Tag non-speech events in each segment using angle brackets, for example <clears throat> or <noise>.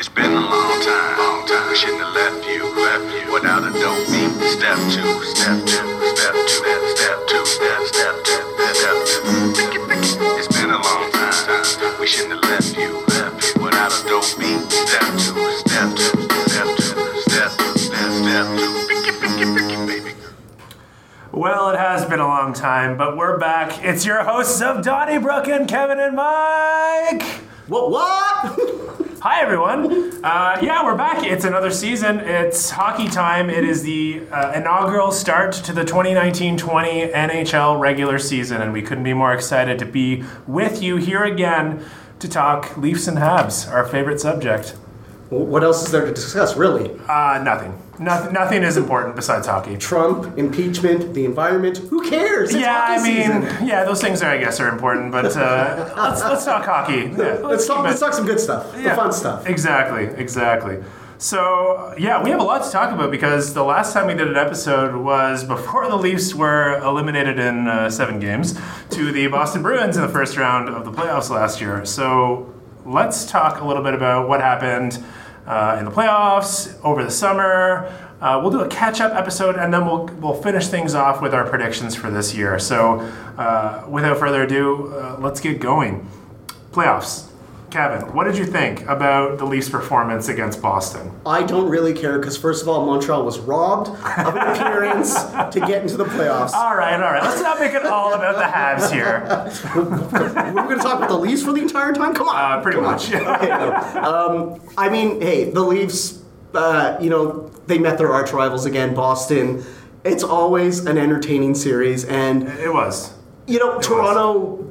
It's been a long time, long time. We shouldn't have left you, left you without a dope beat. Step two, step two, step two, step two, step, step two, step two. It's been a long time. We shouldn't have left you, left you without a dope beat. Step two, step two, step two, step two, step, step two. Well, it has been a long time, but we're back. It's your hosts of Donnybrook and Kevin and Mike. What? What? <laughs> Hi, everyone. Uh, yeah, we're back. It's another season. It's hockey time. It is the uh, inaugural start to the 2019 20 NHL regular season, and we couldn't be more excited to be with you here again to talk Leafs and Habs, our favorite subject. What else is there to discuss, really? Uh, nothing. Nothing, nothing is important besides hockey. Trump, impeachment, the environment. Who cares? It's yeah, I mean, season. yeah, those things are, I guess, are important, but uh, <laughs> let's, let's talk hockey. Yeah, let's talk. Let's talk some good stuff. Yeah, The fun stuff. Exactly, exactly. So, yeah, we have a lot to talk about because the last time we did an episode was before the Leafs were eliminated in uh, seven games to the Boston Bruins in the first round of the playoffs last year. So, let's talk a little bit about what happened uh, in the playoffs over the summer. Uh, we'll do a catch-up episode, and then we'll we'll finish things off with our predictions for this year. So, uh, without further ado, uh, let's get going. Playoffs. Kevin, what did you think about the Leafs' performance against Boston? I don't really care because first of all, Montreal was robbed of an appearance to get into the playoffs. All right, all right. Let's not make it all about the Habs here. <laughs> We're going to talk about the Leafs for the entire time. Come on. Uh, pretty Come on. much. <laughs> Okay, no. um, I mean, hey, the Leafs. Uh, you know, they met their arch rivals again, Boston. It's always an entertaining series, and It was. You know, Toronto, pl-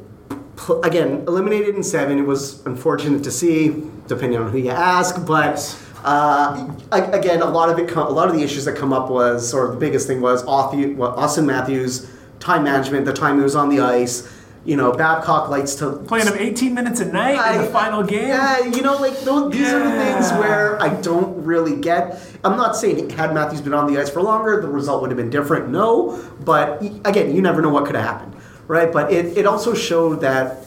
again, eliminated in seven. It was unfortunate to see, depending on who you ask. But uh, again, a lot of it, com- a lot of the issues that come up was, or the biggest thing was, Auth- well, Auston Matthews, time management, the time he was on the ice. You know, Babcock likes to Playing him 18 minutes a night in the final game. yeah, you know, like those, these are the things where I don't really get. I'm not saying had Matthews been on the ice for longer, the result would have been different. No, but again, you never know what could have happened, right? But it, it also showed that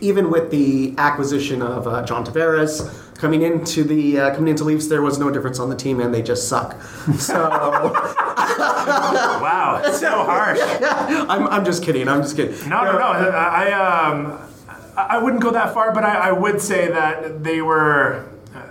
even with the acquisition of uh, John Tavares coming into the uh, coming into Leafs, there was no difference on the team, and they just suck. <laughs> So Wow, so harsh. <laughs> I'm, I'm just kidding. I'm just kidding. No, no, no. I, I, um, I wouldn't go that far, but I, I would say that they were uh,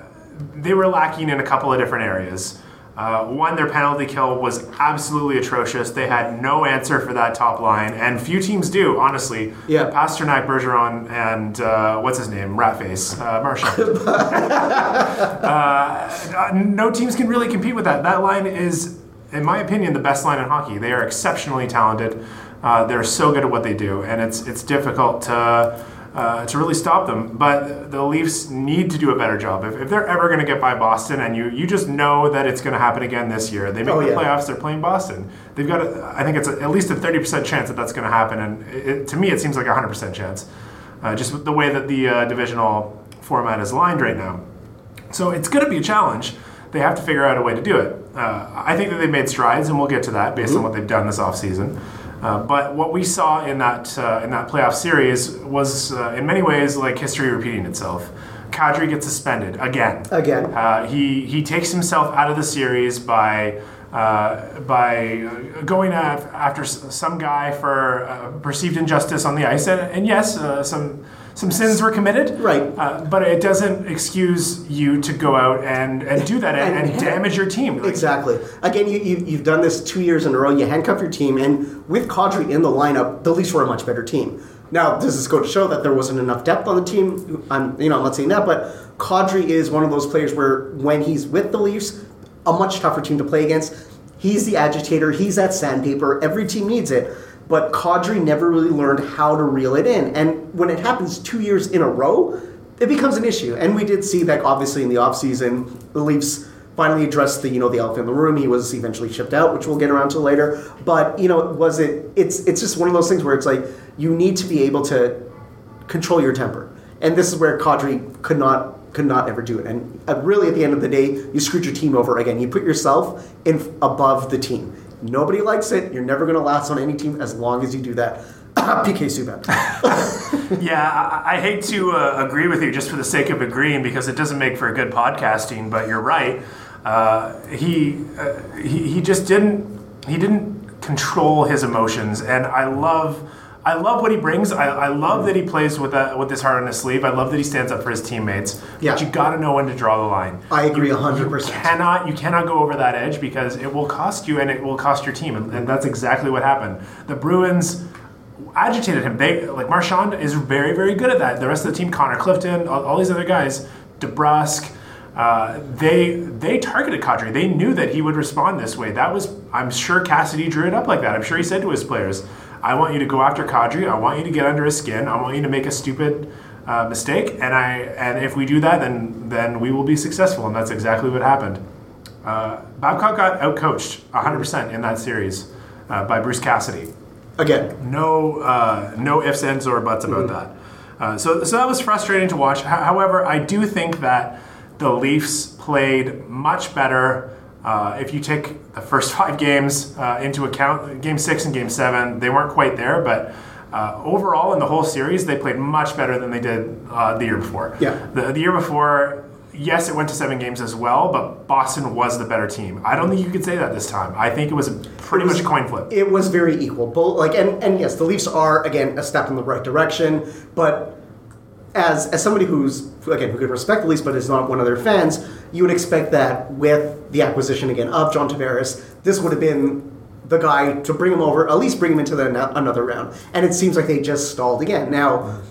they were lacking in a couple of different areas. Uh, one, their penalty kill was absolutely atrocious. They had no answer for that top line, and few teams do, honestly. Yeah. Pastrnak, Bergeron, and uh, what's his name, Ratface, uh, Marchand. <laughs> uh, no teams can really compete with that. That line is, in my opinion, the best line in hockey. They are exceptionally talented. Uh, they're so good at what they do, and it's it's difficult to. Uh, to really stop them, but the Leafs need to do a better job. If, if they're ever going to get by Boston, and you you just know that it's going to happen again this year, they make Oh, the yeah. playoffs. They're playing Boston. They've got, a, I think it's a, at least a thirty percent chance that that's going to happen, and it, it- to me, it seems like a hundred percent chance. Uh, just with the way that the uh, divisional format is lined right now. So it's going to be a challenge. They have to figure out a way to do it. Uh, I think that they've made strides, and we'll get to that based on what they've done this offseason. Uh, but what we saw in that uh, in that playoff series was, uh, in many ways, like history repeating itself. Kadri gets suspended again. Again. Uh, he he takes himself out of the series by uh, by going af- after s- some guy for uh, perceived injustice on the ice, and, and yes, uh, some some sins were committed. Right. Uh, but it doesn't excuse you to go out and, and do that and, and And- damage your team. Like, Exactly. Again, you, you, you've done this two years in a row. You handcuff your team, and with Kadri in the lineup, the Leafs were a much better team. Now, does this go to show that there wasn't enough depth on the team? I'm, you know, I'm not saying that, but Kadri is one of those players where when he's with the Leafs, a much tougher team to play against. He's the agitator. He's that sandpaper. Every team needs it. But Kadri never really learned how to reel it in. And when it happens two years in a row, it becomes an issue. And we did see that obviously in the offseason, the Leafs finally addressed the you know the elephant in the room. He was eventually shipped out, which we'll get around to later. But you know, was it? It's it's just one of those things where it's like you need to be able to control your temper, and this is where Kadri could not could not ever do it. And uh, really, at the end of the day, you screwed your team over again. You put yourself in above the team. Nobody likes it. You're never going to last on any team as long as you do that. <coughs> PK Subban. <laughs> Yeah, I, I hate to uh, agree with you just for the sake of agreeing because it doesn't make for a good podcasting. But you're right. Uh, he, uh, he he just didn't he didn't control his emotions, and I love. I love what he brings. I, I love that he plays with that with his heart on his sleeve. I love that he stands up for his teammates. Yeah. But you got to know when to draw the line. I agree You 100%. cannot you cannot go over that edge because it will cost you and it will cost your team, and, and that's exactly what happened. The Bruins agitated him. They like Marchand is very very good at that. The rest of the team, Connor Clifton, all, all these other guys, DeBrusk. Uh, they they targeted Kadri. They knew that he would respond this way. That was I'm sure Cassidy drew it up like that. I'm sure he said to his players, "I want you to go after Kadri. I want you to get under his skin. I want you to make a stupid uh, mistake. And I and if we do that, then then we will be successful." And that's exactly what happened. Uh, Babcock got outcoached 100% in that series uh, by Bruce Cassidy Again, no uh, no ifs ands or buts about that uh, so so that was frustrating to watch H- however i do think that the leafs played much better uh, if you take the first <laughs> five games uh, into account game six and game seven they weren't quite there but uh, overall in the whole series they played much better than they did uh, the year before Yeah. the, the year before yes it went to seven games as well but boston was the better team i don't think you could say that this time i think it was a pretty much a coin flip it was very equal. Both like and and yes, the Leafs are again a step in the right direction, but as as somebody who's again who could respect the Leafs but is not one of their fans, you would expect that with the acquisition again of John Tavares, this would have been the guy to bring him over, at least bring him into the another round. And it seems like they just stalled again. Now,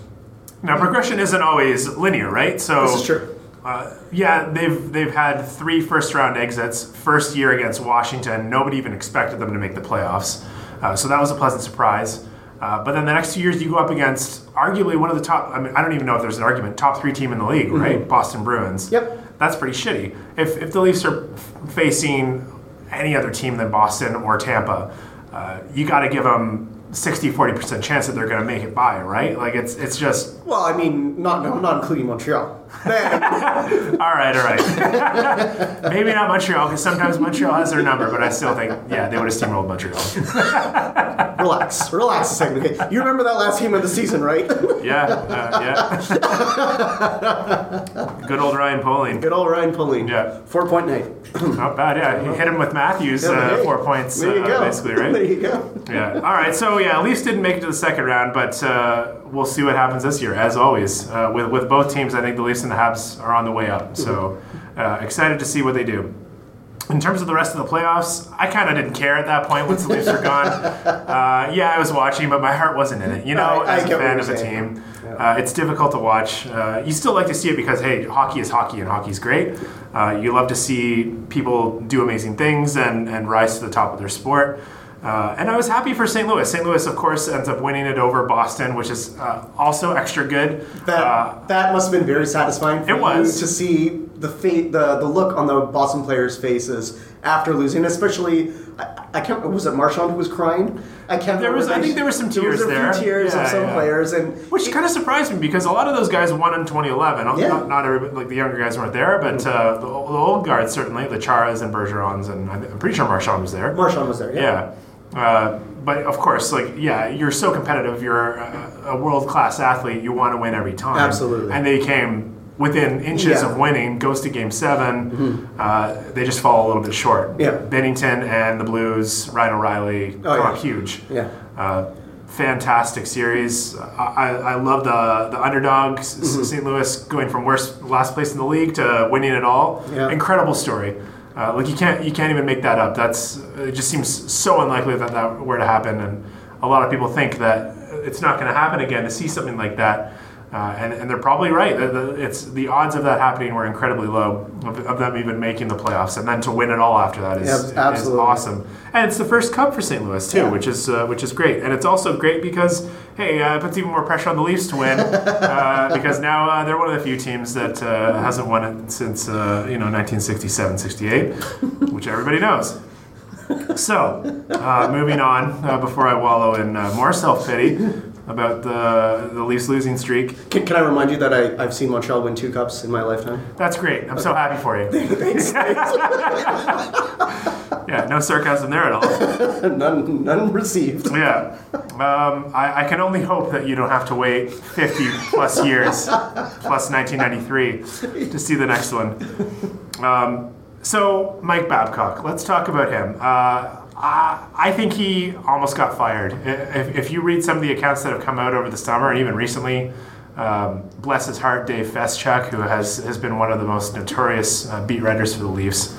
Now progression isn't always linear, right? So This is true. Uh, yeah, they've they've had three first round exits. First year against Washington, nobody even expected them to make the playoffs, uh, so that was a pleasant surprise. Uh, but then the next two years, you go up against arguably one of the top. I mean, I don't even know if there's an argument. Top three team in the league, right? Boston Bruins. Mm-hmm. Yep. That's pretty shitty. If if the Leafs are f- facing any other team than Boston or Tampa, uh, you got to give them 60 40% chance that they're going to make it by, right? Like it's it's just well, I mean, not no, not including Montreal. <laughs> All right, all right. <laughs> Maybe not Montreal, because sometimes Montreal has their number, but I still think, yeah, they would have steamrolled Montreal. <laughs> relax, relax a second. Okay, you remember that last game of the season, right? Yeah, uh, yeah. Good old Ryan Poehling. Good old Ryan Poehling. Yeah. Four point nine. Not bad, yeah. He hit him with Matthews, uh, Hey, four points, There you uh, go. basically, right? there you go. Yeah. All right. So yeah, at least didn't make it to the second round, but uh, we'll see what happens this year. As always, uh, with with both teams, I think the Leafs and the Habs are on the way up. So uh, excited to see what they do. In terms of the rest of the playoffs, I kind of didn't care at that point once the Leafs were gone. <laughs> Uh, yeah, I was watching, but my heart wasn't in it. You know, I- I as a fan of a team, uh, it's difficult to watch. Uh, you still like to see it because hey, hockey is hockey and hockey's great. Uh, you love to see people do amazing things and, and rise to the top of their sport. Uh, and I was happy for St. Louis. St. Louis, of course, ends up winning it over Boston, which is uh, also extra good. That Uh, that must have been very satisfying for It was. to see the fa- the the look on the Boston players' faces after losing, especially. I, I can't. Was it Marchand who was crying? I can't. There was- I think there were some There was tears a there. few tears Yeah, of some yeah. players, and Which kind of surprised me because a lot of those guys won in 2011. Yeah. Not, not everybody, like the younger guys weren't there, but uh, the, the old guards certainly, the Charas and Bergerons, and I'm I'm pretty sure Marchand was there. Marchand was there. Yeah. Yeah. Uh, but of course, like, yeah, you're so competitive. You're a, a world class athlete. You want to win every time. Absolutely. And they came within inches Yeah. Mm-hmm. of winning. Goes to game 7 Uh, they just fall a little bit short. Yeah. Binnington and the Blues, Ryan O'Reilly, Oh, yeah. huge. Yeah. Uh, fantastic series. I, I I love the the underdog Mm-hmm. St. Louis going from worst last place in the league to winning it all. Yeah. Incredible story. Uh, like you can't you can't even make that up. That's it. Just seems so unlikely that that were to happen, and a lot of people think that it's not going to happen again. To see something like that. Uh, and, and they're probably right. The, the, it's the odds of that happening were incredibly low of, of them even making the playoffs, and then to win it all after that is, Yeah, is absolutely. awesome. And it's the first cup for St. Louis too, Yeah. which is uh, which is great. And it's also great because hey, uh, it puts even more pressure on the Leafs to win <laughs> uh, because now uh, they're one of the few teams that uh, hasn't won it since uh, you know 1967, 68, which everybody knows. So, uh, moving on uh, before I wallow in uh, more self pity about the the Leafs losing streak. Can, can I remind you that I, I've seen Montreal win two cups in my lifetime? That's great. I'm so happy for you. <laughs> Thanks. <laughs> Yeah, no sarcasm there at all. <laughs> none, none received. Yeah. Um, I, I can only hope that you don't have to wait 50 plus years, plus 1993, to see the next one. Um, so, Mike Babcock, let's talk about him. Uh, I, I think he almost got fired. If, if you read some of the accounts that have come out over the summer and even recently, um, bless his heart, Dave Feschuk, who has, has been one of the most notorious uh, beat writers for the Leafs,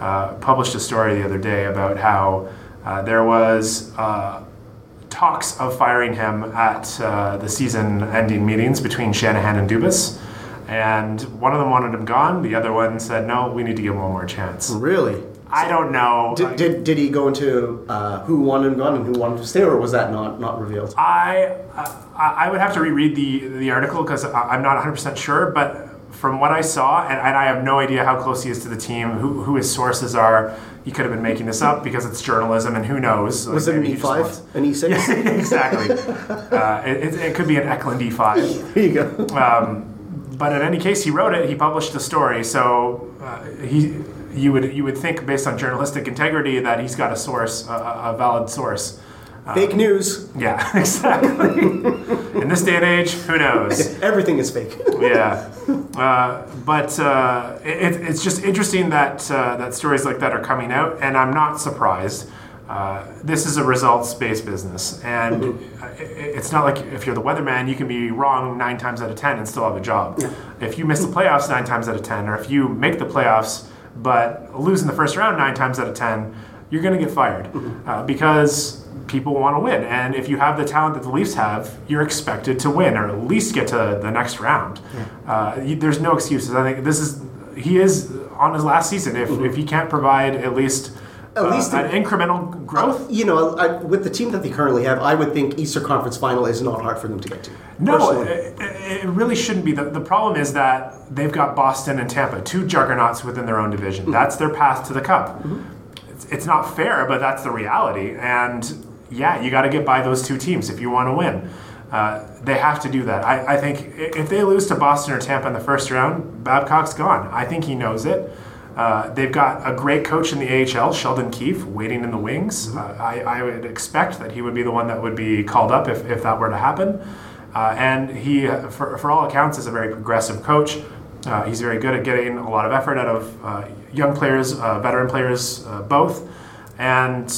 uh, published a story the other day about how uh, there was uh, talks of firing him at uh, the season-ending meetings between Shanahan and Dubas, and one of them wanted him gone. The other one said, "No, we need to give him one more chance." Really? I don't know. Did, did, did he go into uh, who wanted him gone and who wanted to stay, or was that not, not revealed? I I I would have to reread the the article because I'm not 100 percent sure, but from what I saw, and, and I have no idea how close he is to the team, who, who his sources are. He could have been making this up because it's journalism, and who knows? Was Like, it an maybe he just E5? wants- An E6? Yeah, <laughs> exactly. uh, it, it, it could be an Eklund E5. <laughs> There you go. Um, but in any case, he wrote it. He published the story, so uh, he you would you would think based on journalistic integrity that he's got a source, a, a valid source. Fake news. Yeah, <laughs> exactly. in this day and age, who knows? Everything is fake. Yeah, uh, but uh, it, it's just interesting that uh, that stories like that are coming out, and I'm not surprised. Uh, this is a results-based business, and it, it's not like if you're the weatherman, you can be wrong nine times out of ten and still have a job. If you miss the playoffs nine times out of ten, or if you make the playoffs but lose in the first round nine times out of ten, you're going to get fired uh, because people want to win. And if you have the talent that the Leafs have, you're expected to win or at least get to the next round. Uh, there's no excuses. I think this is he is on his last season. If, if he can't provide at least At uh, least an incremental growth. You know, I, with the team that they currently have, I would think Easter Conference Final is not hard for them to get to. No, it, it really shouldn't be. The, the problem is that they've got Boston and Tampa, two juggernauts within their own division. Mm-hmm. That's their path to the cup. It's, it's not fair, but that's the reality. And yeah, you got to get by those two teams if you want to win. Uh, they have to do that. I, I think if they lose to Boston or Tampa in the first round, Babcock's gone. I think he knows it. Uh, they've got a great coach in the AHL, Sheldon Keefe, waiting in the wings. Uh, I, I would expect that he would be the one that would be called up if, if that were to happen. Uh, and he, for, for all accounts, is a very progressive coach. Uh, he's very good at getting a lot of effort out of uh, young players, uh, veteran players, uh, both, and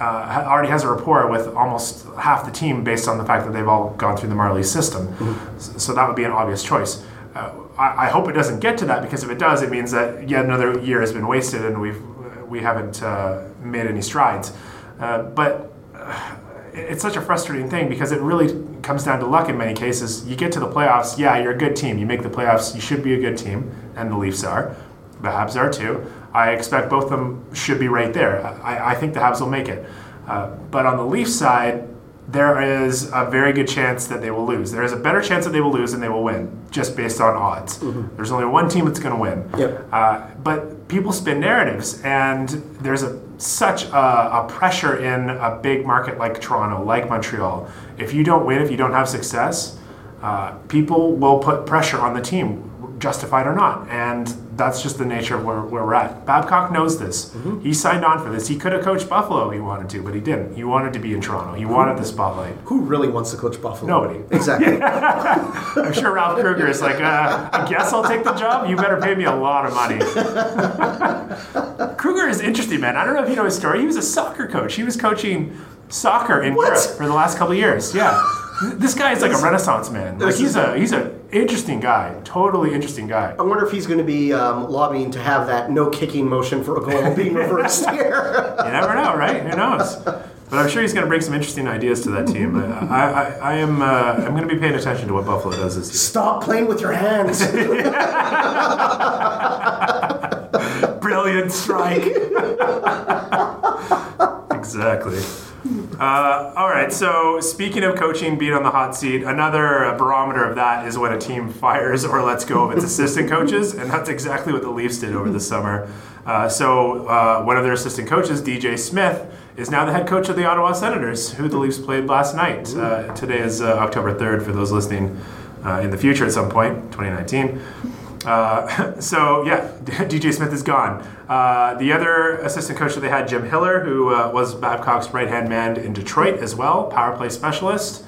uh, already has a rapport with almost half the team based on the fact that they've all gone through the Marlies system. S- So that would be an obvious choice. Uh, I, hope it doesn't get to that because if it does, it means that yet another year has been wasted and we've we haven't uh, made any strides. Uh, but uh, it's such a frustrating thing because it really comes down to luck in many cases. You get to the playoffs, yeah, you're a good team. You make the playoffs, you should be a good team, and the Leafs are. The Habs are too. I expect both of them should be right there. I, I think the Habs will make it. Uh, but on the Leafs side, there is a very good chance that they will lose. There is a better chance that they will lose than they will win, just based on odds. There's only one team that's going to win. Yep. Uh, but people spin narratives, and there's a such a, a pressure in a big market like Toronto, like Montreal. If you don't win, if you don't have success, uh, people will put pressure on the team, justified or not, and that's just the nature of where, where we're at. Babcock knows this. He signed on for this. He could have coached Buffalo if he wanted to, but he didn't. He wanted to be in Toronto. He wanted the spotlight. Who really wants to coach Buffalo? Nobody. Exactly. <laughs> I'm sure Ralph Krueger is like, uh, I guess I'll take the job. You better pay me a lot of money. <laughs> Krueger is interesting, man. I don't know if you know his story. He was a soccer coach. He was coaching soccer in What? Europe for the last couple of years. Yeah. This guy is like a renaissance man. Like he's a he's an interesting guy. Totally interesting guy. I wonder if he's going to be um, lobbying to have that no kicking motion for a goal being <laughs> reversed here. You never know, right? Who knows? But I'm sure he's going to bring some interesting ideas to that team. I, I, I am uh, I'm going to be paying attention to what Buffalo does this year. Stop playing with your hands. <laughs> Brilliant strike. <laughs> exactly. Uh, all right. So speaking of coaching being on the hot seat, another barometer of that is when a team <laughs> fires or lets go of its assistant coaches, and that's exactly what the Leafs did over the summer. Uh, so uh, one of their assistant coaches, DJ Smith, is now the head coach of the Ottawa Senators, who the Leafs played last night. Uh, today is uh, October third for those listening uh, in the future at some point, 2019. Uh, <laughs> so yeah, <laughs> DJ Smith is gone. Uh, the other assistant coach that they had, Jim Hiller, who uh, was Babcock's right hand man in Detroit as well, power play specialist.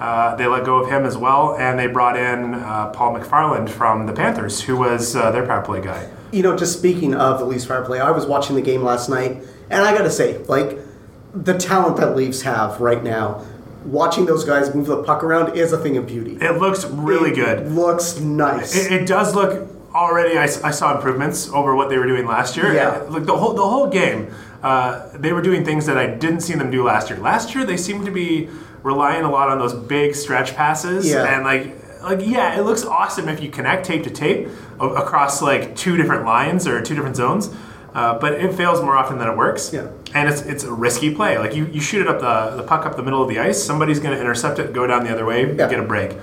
Uh, they let go of him as well, and they brought in uh, Paul McFarland from the Panthers, who was their power play guy. You know, just speaking of the Leafs power play, I was watching the game last night, and I got to say, like, the talent that Leafs have right now, watching those guys move the puck around is a thing of beauty. It looks really It good. Looks nice. It, it does look already. I saw improvements over what they were doing last year. Yeah. Like the whole the whole game, uh, they were doing things that I didn't see them do last year. Last year, they seemed to be relying a lot on those big stretch passes Yeah. and like. Like yeah, it looks awesome if you connect tape to tape across like two different lines or two different zones, uh, but it fails more often than it works. Yeah. And it's it's a risky play. Like you, you shoot it up the the puck up the middle of the ice, somebody's going to intercept it, go down the other way, Yeah. get a break.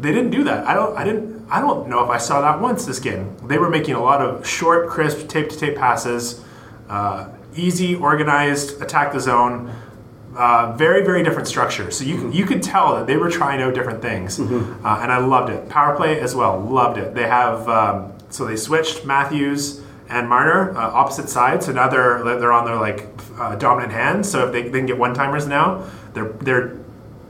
They didn't do that. I don't. I didn't. I don't know if I saw that once this game. They were making a lot of short, crisp, tape to tape passes, uh, easy, organized, attack the zone. Uh, very, very different structure. So you you could tell that they were trying out different things, uh, and I loved it. Power play as well, loved it. They have um, so they switched Matthews and Marner uh, opposite sides. So now they're they're on their like uh, dominant hand. So if they, they can get one timers now, they're they're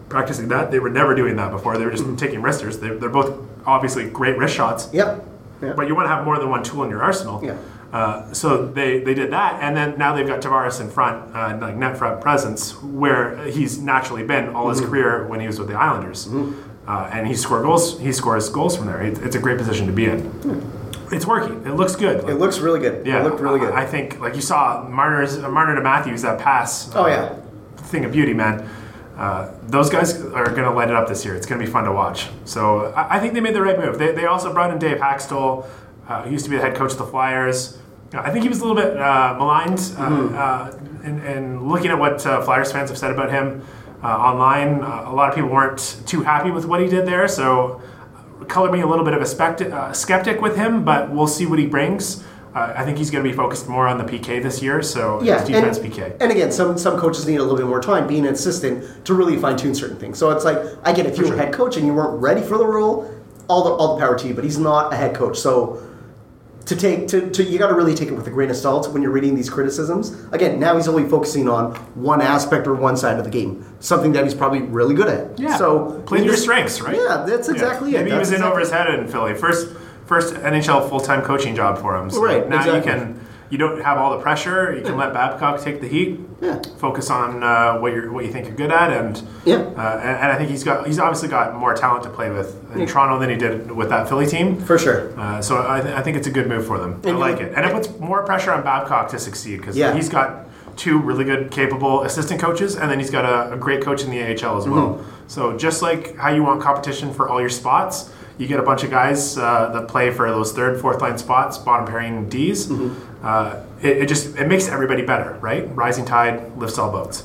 practicing that. They were never doing that before. They were just taking wristers. They, they're both obviously great wrist shots, yep. yep. but you want to have more than one tool in your arsenal. Yeah. Uh, so they, they did that, and then now they've got Tavares in front, uh, like net front presence, where he's naturally been all Mm-hmm. his career when he was with the Islanders, uh, and he scored goals. He scores goals from there. It, it's a great position to be in. It's working. It looks good. It looks really good. yeah, It looked really good. I, I think, like you saw, Marner's Marner to Matthews that pass. oh, uh, yeah. thing of beauty, man. Uh, those guys are going to light it up this year. It's going to be fun to watch. So I, I think they made the right move. They, they also brought in Dave Hakstol, uh, who used to be the head coach of the Flyers. Uh, I think he was a little bit uh, maligned uh, uh, in, in looking at what uh, Flyers fans have said about him uh, online. Uh, a lot of people weren't too happy with what he did there. So uh, color me a little bit of a spect- uh, skeptic with him, but we'll see what he brings. Uh, I think he's going to be focused more on the PK this year. So Yeah, defense and, PK. and again, some some coaches need a little bit more time being an assistant to really fine tune certain things. So it's like I get if you were a head coach and you weren't ready for the role, all the all the power to you. But he's not a head coach, so to take to, to you got to really take it with a grain of salt when you're reading these criticisms. Again, now he's only focusing on one aspect or one side of the game, something that he's probably really good at. Yeah. So play your strengths, right? Yeah, that's exactly it. Maybe he That's was in over his head in Philly. First, first NHL full time coaching job for him. So Right, now exactly. you can you don't have all the pressure. You can let Babcock take the heat. Yeah. Focus on uh, what you what you think you're good at, and Yeah. uh, and, and I think he's got he's obviously got more talent to play with in Toronto than he did with that Philly team. for sure. Uh, so I, th- I think it's a good move for them. I And you- like it, and it puts more pressure on Babcock to succeed because Yeah. he's got two really good, capable assistant coaches, and then he's got a, a great coach in the AHL as well. Mm-hmm. So just like how you want competition for all your spots, you get a bunch of guys uh, that play for those third, fourth line spots, bottom pairing Ds. Mm-hmm. Uh, it, it just it makes everybody better, right? Rising tide lifts all boats.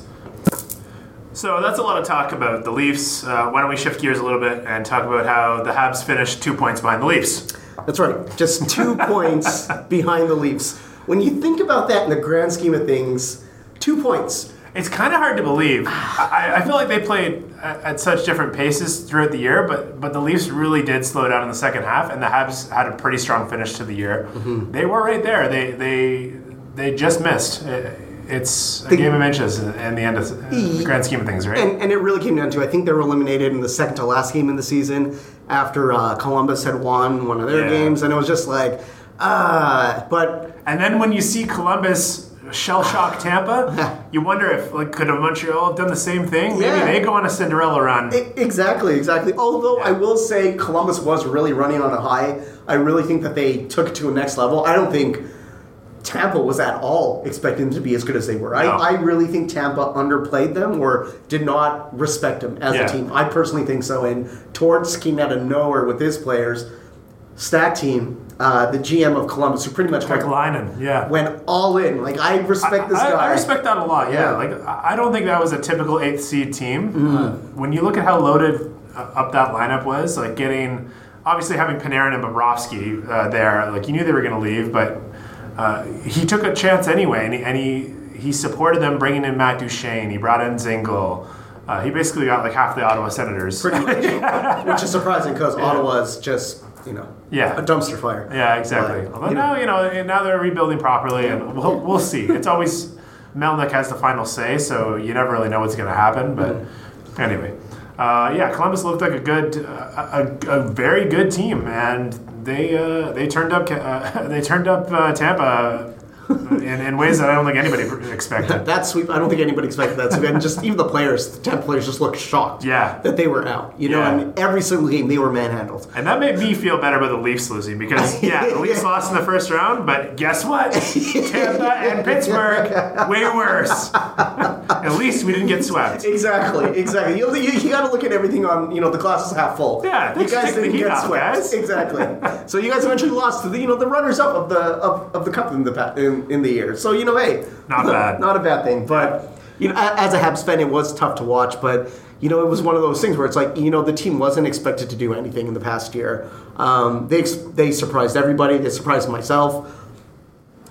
So that's a lot of talk about the Leafs. Uh, why don't we shift gears a little bit and talk about how the Habs finished two points behind the Leafs? That's right. Just two <laughs> points behind the Leafs. When you think about that in the grand scheme of things, two points. It's kind of hard to believe. <sighs> I, I feel like they played at, at such different paces throughout the year, but but the Leafs really did slow down in the second half, and the Habs had a pretty strong finish to the year. They were right there. They they they just missed. It- it's a The- game of inches in the end of the grand scheme of things, right? And, and it really came down to I think they were eliminated in the second to last game in the season after uh, Columbus had won one of their Yeah. games, and it was just like, ah. but And then when you see Columbus shell shock Tampa, <laughs> you wonder if like could have Montreal have done the same thing? Maybe Yeah. they go on a Cinderella run. I- exactly, exactly. Although I will say Columbus was really running on a high. I really think that they took it to a next level. I don't think Tampa was at all expecting them to be as good as they were. No. I, I really think Tampa underplayed them or did not respect them as Yeah. a team. I personally think so. And Torts came out of nowhere with his players. Stack team, uh, the GM of Columbus, who pretty much went, Linen, yeah. went all in. Like I respect this I, guy. I respect that a lot. Yeah, Yeah. like I I don't think that was a typical eighth seed team. Mm-hmm. Uh, when you look at how loaded uh, up that lineup was, like getting obviously having Panarin and Bobrovsky uh, there, like you knew they were going to leave, but uh, he took a chance anyway, and he, and he he supported them bringing in Matt Duchene. He brought in Dzingel. Uh, he basically got like half the Ottawa Senators. pretty much, <laughs> which is surprising because Ottawa's just you know, Yeah. a dumpster fire. Yeah, exactly. But, Although you know- now you know now they're rebuilding properly, and we'll, we'll see. It's always Melnyk has the final say, so you never really know what's going to happen. But Mm-hmm. anyway, uh, yeah, Columbus looked like a good, uh, a, a very good team, and they uh, they turned up uh, <laughs> they turned up uh, Tampa <laughs> in, in ways that I don't think anybody expected. That sweep, I don't think anybody expected that sweep. And just even the players, the 10 players just looked shocked Yeah. that they were out. You know, Yeah. I mean, every single game they were manhandled. And that made me feel better about the Leafs losing because, <laughs> yeah, the Leafs lost in the first round, but guess what? <laughs> Tampa and Pittsburgh, way worse. At least we didn't get swept. Exactly, exactly. You, you, you got to look at everything on, you know, the glass is half full. Yeah, you guys didn't get off, swept. guys. Exactly. so you guys eventually lost to the, you know, the runners up of the of, of the cup in the pa- in, in the year. So you know, hey, Not <laughs> bad. not a bad thing. But you know, as a Habs fan, it was tough to watch. But you know, it was one of those things where it's like, you know, the team wasn't expected to do anything in the past year. Um, they they surprised everybody. They surprised myself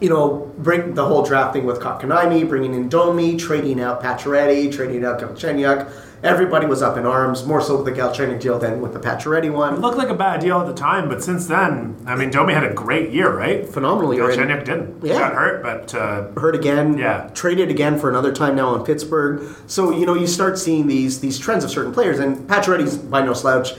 you know, bring the whole drafting with Kotkaniemi, bringing in Domi, trading out Pacioretty, trading out Galchenyuk. Everybody was up in arms, more so with the Galchenyuk deal than with the Pacioretty one. It looked like a bad deal at the time, but since then, I mean, Domi had a great year, right? Phenomenally? Galchenyuk didn't. He Yeah. got hurt, but uh, Hurt again, Yeah. traded again for another time now in Pittsburgh. So you know, you start seeing these these trends of certain players, and Pacioretty's by no slouch.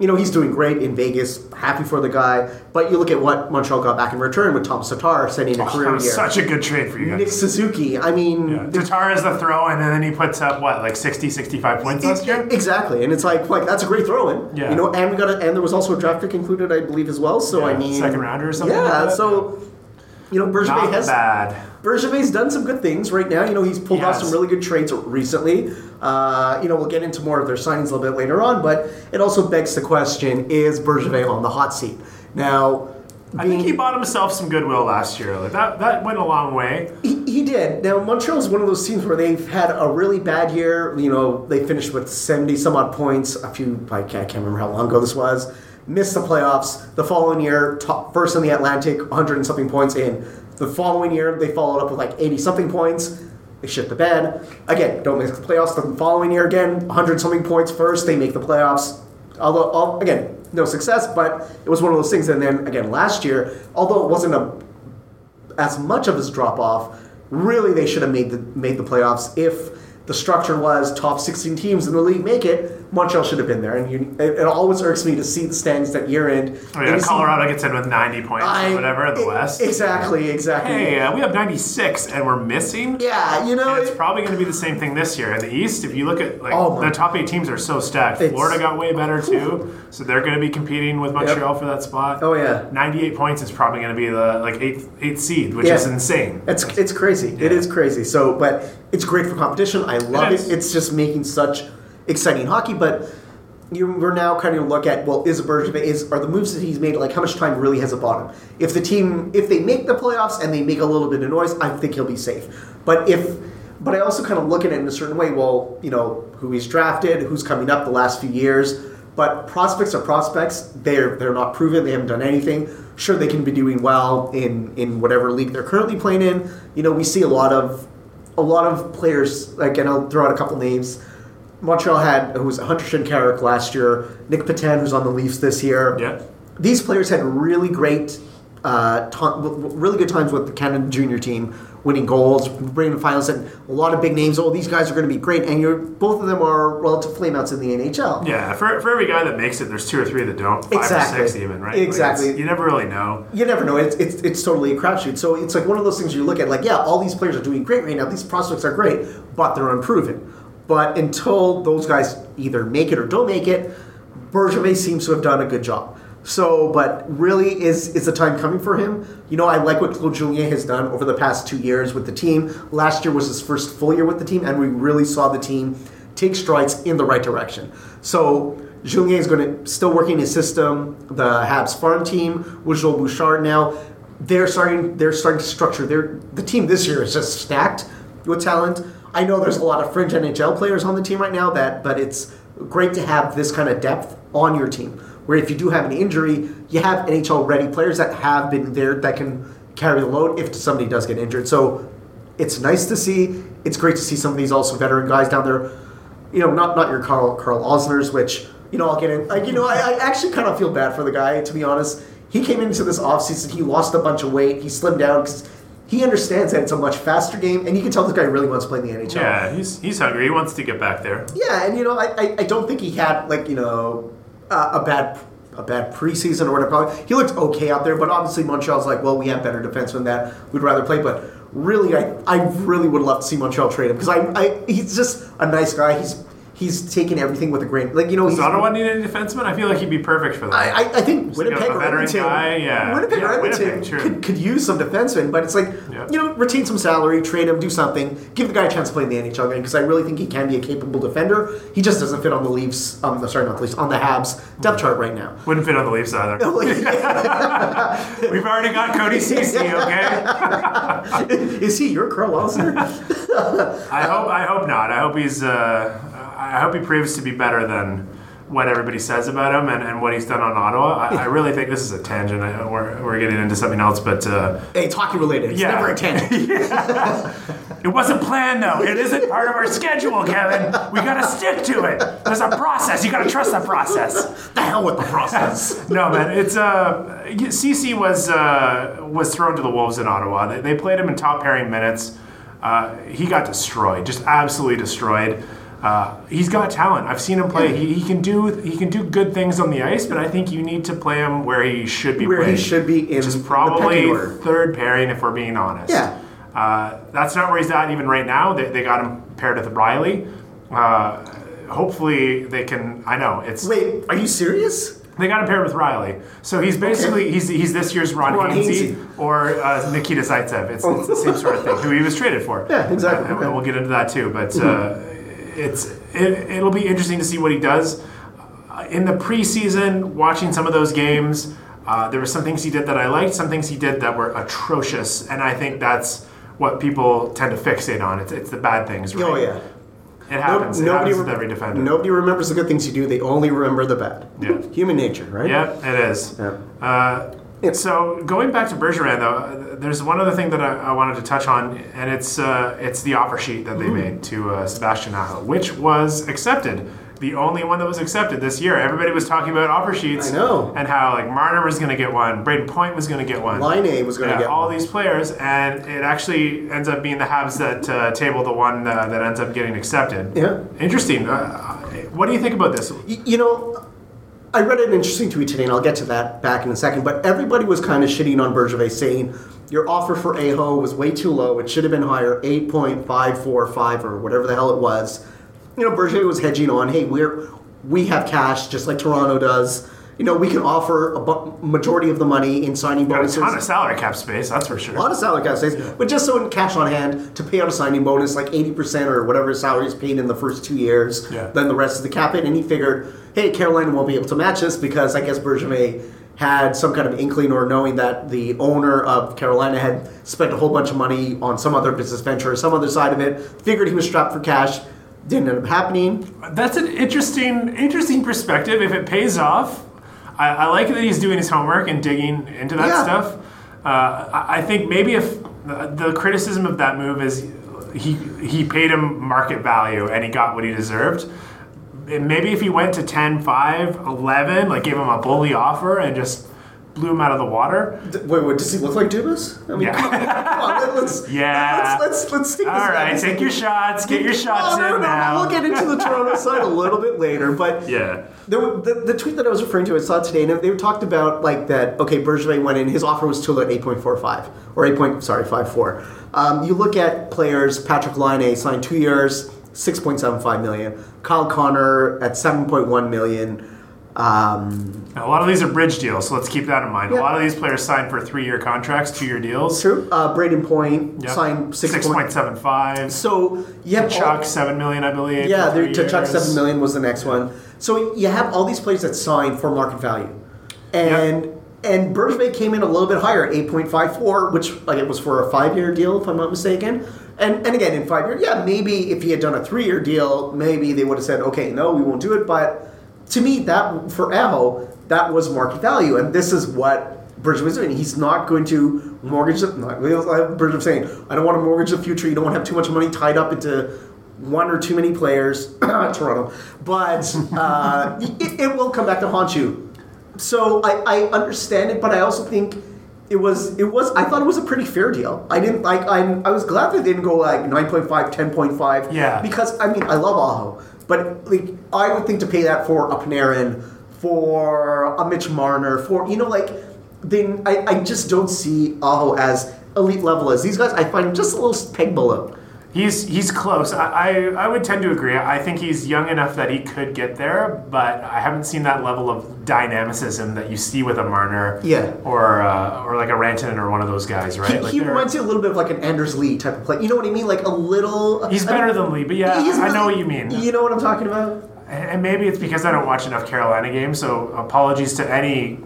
You know, he's doing great in Vegas. Happy for the guy, but you look at what Montreal got back in return with Tomas Tatar setting a oh, career year. such a good trade for you Nick. Suzuki. I mean, Yeah. Tatar is the throw in, and then he puts up, what, like 60, 65 points last year? Exactly, and it's like like that's a great throw-in. Yeah. You know, and we got a, and there was also a draft pick included, I believe, as well. So I mean, second rounder or something Yeah. like? So you know, Bergevin has bad. Bergevin's done some good things right now. You know, he's pulled off some really good trades recently. Uh, you know, we'll get into more of their signings a little bit later on, but it also begs the question: Is Bergevin on the hot seat now? I think he bought himself some goodwill last year. Like that, that went a long way. He, he did. Now Montreal's one of those teams where they've had a really bad year. You know, they finished with seventy some odd points. A few, I can't, I can't remember how long ago this was. Missed the playoffs. The following year, top first in the Atlantic, hundred and something points in. The following year, they followed up with like eighty something points. They shit the bed. Again, don't make the playoffs. The following year, again, hundred something points first. They make the playoffs. Although, all, again, no success, but it was one of those things. And then again, last year, although it wasn't a as much of a drop off. Really, they should have made the made the playoffs if the structure was top 16 teams in the league make it. Montreal should have been there, and you, it, it always irks me to see the standings at year end. Oh, yeah, see- Colorado gets in with 90 points I- or whatever in the e- West. Exactly, exactly. Hey, uh, we have 96 and we're missing. Yeah, you know, it's it- probably going to be the same thing this year. In the East, if you look at like Oh, the top eight teams are so stacked. Florida got way better too, so they're going to be competing with Montreal for that spot. Oh, yeah. 98 points is probably going to be the like eighth eighth seed, which Yeah. is insane. It's it's crazy. It Yeah. is crazy. So, but it's great for competition. I love It it. It's just making such exciting hockey. But you, we're now kind of look at well, is Bergevin is are the moves that he's made like how much time really has bought him? If the team if they make the playoffs and they make a little bit of noise, I think he'll be safe. But if but I also kind of look at it in a certain way. Well, you know who he's drafted, who's coming up the last few years. But prospects are prospects. They're they're not proven. They haven't done anything. Sure, they can be doing well in in whatever league they're currently playing in. You know, we see a lot of a lot of players. And I'll throw out a couple names. Montreal had who was Hunter Shinkaruk last year. Nic Petan, who's on the Leafs this year. Yeah. These players had really great, uh, ta- really good times with the Canada junior team, winning goals, bringing the finals, and a lot of big names. Oh, these guys are going to be great, and you're both of them are relative flameouts in the NHL. Yeah, for, for every guy that makes it, there's two or three that don't. Five Exactly. or six even, right? Exactly. it's- you never really know. You never know. It's, it's, it's totally a crapshoot. So it's like one of those things you look at, like, yeah, all these players are doing great right now. These prospects are great, but they're unproven. But until those guys either make it or don't make it, Bergevin seems to have done a good job. So, but really, is is the time coming for him? You know, I like what Claude Julien has done over the past two years with the team. Last year was his first full year with the team, and we really saw the team take strides in the right direction. So Julien is going to still working his system. The Habs farm team with Joel Bouchard now, they're starting. They're starting to structure their the team this year is just stacked with talent. I know there's a lot of fringe NHL players on the team right now that, but it's great to have this kind of depth on your team. Where if you do have an injury, you have NHL ready players that have been there that can carry the load if somebody does get injured. So it's nice to see. It's great to see some of these also veteran guys down there. You know, not not your Carl Karl Alzners, which you know, I'll get in. Like, you know, I, I actually kind of feel bad for the guy, to be honest. He came into this offseason, he lost a bunch of weight, he slimmed down because he understands that it's a much faster game, and you can tell this guy really wants to play in the NHL. Yeah, he's he's hungry. He wants to get back there. Yeah, and you know, I, I, I don't think he had like you know uh, a bad a bad preseason or whatever. He looked okay out there, but obviously Montreal's like, well, we have better defense than that we'd rather play. But really, I, I really would love to see Montreal trade him because I, I he's just a nice guy. He's he's taking everything with a grain. Like you know, Does Ottawa need a defenseman? I feel like he'd be perfect for that. I, I, I think like Winnipeg or Edmonton, guy, yeah. Winnipeg Yeah, or Edmonton Winnipeg, sure. could, could use some defensemen, but it's like Yeah. you know, retain some salary, trade him, do something, give the guy a chance to play in the NHL game because I really think he can be a capable defender. He just doesn't fit on the Leafs. Um, sorry, not the Leafs, on the Habs depth chart right now. Wouldn't fit on the Leafs either. <laughs> We've already got Cody <laughs> Cece, okay? Is he your Karl Alzner? <laughs> I hope I hope not. I hope he's uh, I hope he proves to be better than what everybody says about him and, and what he's done on Ottawa. I, I <laughs> really think this is a tangent. I, we're, we're getting into something else, but uh, hey, it's hockey related. It's Yeah. never a tangent. <laughs> it wasn't planned though. It isn't part of our schedule, Kevin. We gotta stick to it. There's a process. You gotta trust the process. the hell with the process. <laughs> No, man. It's uh, Cece was uh, was thrown to the wolves in Ottawa. They, they played him in top pairing minutes. Uh, he got destroyed, just absolutely destroyed. Uh, he's got talent. I've seen him play. He, he can do he can do good things on the ice, but I think you need to play him where he should be. Where he should be in which is probably third pairing, if we're being honest. Yeah. Uh, that's not where he's at even right now. They, they got him paired with Rielly. Uh, hopefully they can. I know it's Wait, are you serious? they got him paired with Rielly, so he's basically he's he's this year's Ron, Ron Hainsey, Hainsey. or uh, Nikita Zaitsev. It's, it's the same sort of thing. Who he was traded for. <laughs> Yeah, exactly. And, Okay. and we'll get into that too. But uh, it's it, it'll be interesting to see what he does Uh, in the preseason. Watching some of those games, uh, there were some things he did that I liked, some things he did that were atrocious, and I think that's what people tend to fixate on. It's, it's the bad things, right? Oh yeah. It happens. it happens with every defender. Nobody remembers the good things you do. They only remember the bad. Yeah. Human nature, right? Yeah, it is. Yeah. Uh, Yeah. So going back to Bergeron, though, there's one other thing that I, I wanted to touch on, and it's uh, it's the offer sheet that they Mm-hmm. made to uh, Sebastian Aho, which was accepted. The only one that was accepted this year. Everybody was talking about offer sheets. I know. And how like Marner was going to get one, Brayden Point was going to get one. Laine was going to Yeah, get all one. these players, and it actually ends up being the Habs that uh, table the one uh, that ends up getting accepted. Yeah. Interesting. Uh, what do you think about this? Y- You know, I read an interesting tweet today, and I'll get to that back in a second. But everybody was kind of shitting on Bergevin, saying your offer for Aho was way too low. It should have been higher, eight point five four five or whatever the hell it was. You know, Bergevin was hedging on, hey, we're we have cash just like Toronto does. You know, we can offer a bu- majority of the money in signing Got a bonuses. ton of salary cap space, that's for sure. A lot of salary cap space, but just so in cash on hand to pay out a signing bonus, like eighty percent or whatever salary is paid in the first two years. Yeah. Then the rest of the cap it, and he figured, hey, Carolina won't be able to match this because I guess Bergevin had some kind of inkling or knowing that the owner of Carolina had spent a whole bunch of money on some other business venture or some other side of it. Figured he was strapped for cash. Didn't end up happening. That's an interesting, interesting perspective. If it pays off, I, I like that he's doing his homework and digging into that Yeah. stuff. Uh, I, I think maybe if the, the criticism of that move is he he paid him market value and he got what he deserved. And maybe if he went to 10, 5, 11, like gave him a bully offer and just blew him out of the water. D- Wait, wait, does he look like Dubas? I mean, Yeah. come on, come on, let- let's, <laughs> Yeah. let's let's let's take All right, take your shots, get your shots Oh, no, in no, now. We'll get into the Toronto <laughs> side a little bit later, but Yeah. There, the, the tweet that I was referring to, I saw today, and they talked about like that. Okay, Bergevin went in; his offer was still at eight point four five or eight point sorry five four. Um, you look at players. Patrik Laine signed two years, six point seven five million. Kyle Connor at seven point one million. Um, A lot of these are bridge deals, so let's keep that in mind. Yeah. A lot of these players signed for three-year contracts, two-year deals. true. Uh, Brayden Point Yep. signed six, six point seven five. So you have Chuck seven million, I believe. Yeah, Tkachuk seven million was the next one. So you have all these players that signed for market value, and and Bergevin came in a little bit higher, eight point five four, which like it was for a five year deal, if I'm not mistaken. And and again, in five years, yeah, maybe if he had done a three year deal, maybe they would have said, okay, no, we won't do it. But to me, that for Aho, that was market value, and this is what. Bergevin was doing. He's not going to mortgage. the- Not, Bergevin saying, "I don't want to mortgage the future. You don't want to have too much money tied up into one or too many players, <clears throat> Toronto, but uh, <laughs> it, it will come back to haunt you. So I, I understand it, but I also think it was it was I thought it was a pretty fair deal. I didn't like I I was glad they didn't go like 9.5, 10.5. Yeah. Because I mean I love Aho, but like I would think to pay that for a Panarin, for a Mitch Marner, for you know like then I, I just don't see Aho as elite level as these guys. I find him just a little peg below. He's he's close. I, I, I would tend to agree. I think he's young enough that he could get there, but I haven't seen that level of dynamicism that you see with a Marner, Yeah. or uh, or like a Rantanen or one of those guys, right? He, Like he reminds you a little bit of like an Anders Lee type of play. You know what I mean? Like a little. He's better than Lee, but yeah, He's I know what you mean. You know what I'm talking about? And maybe it's because I don't watch enough Carolina games. So apologies to any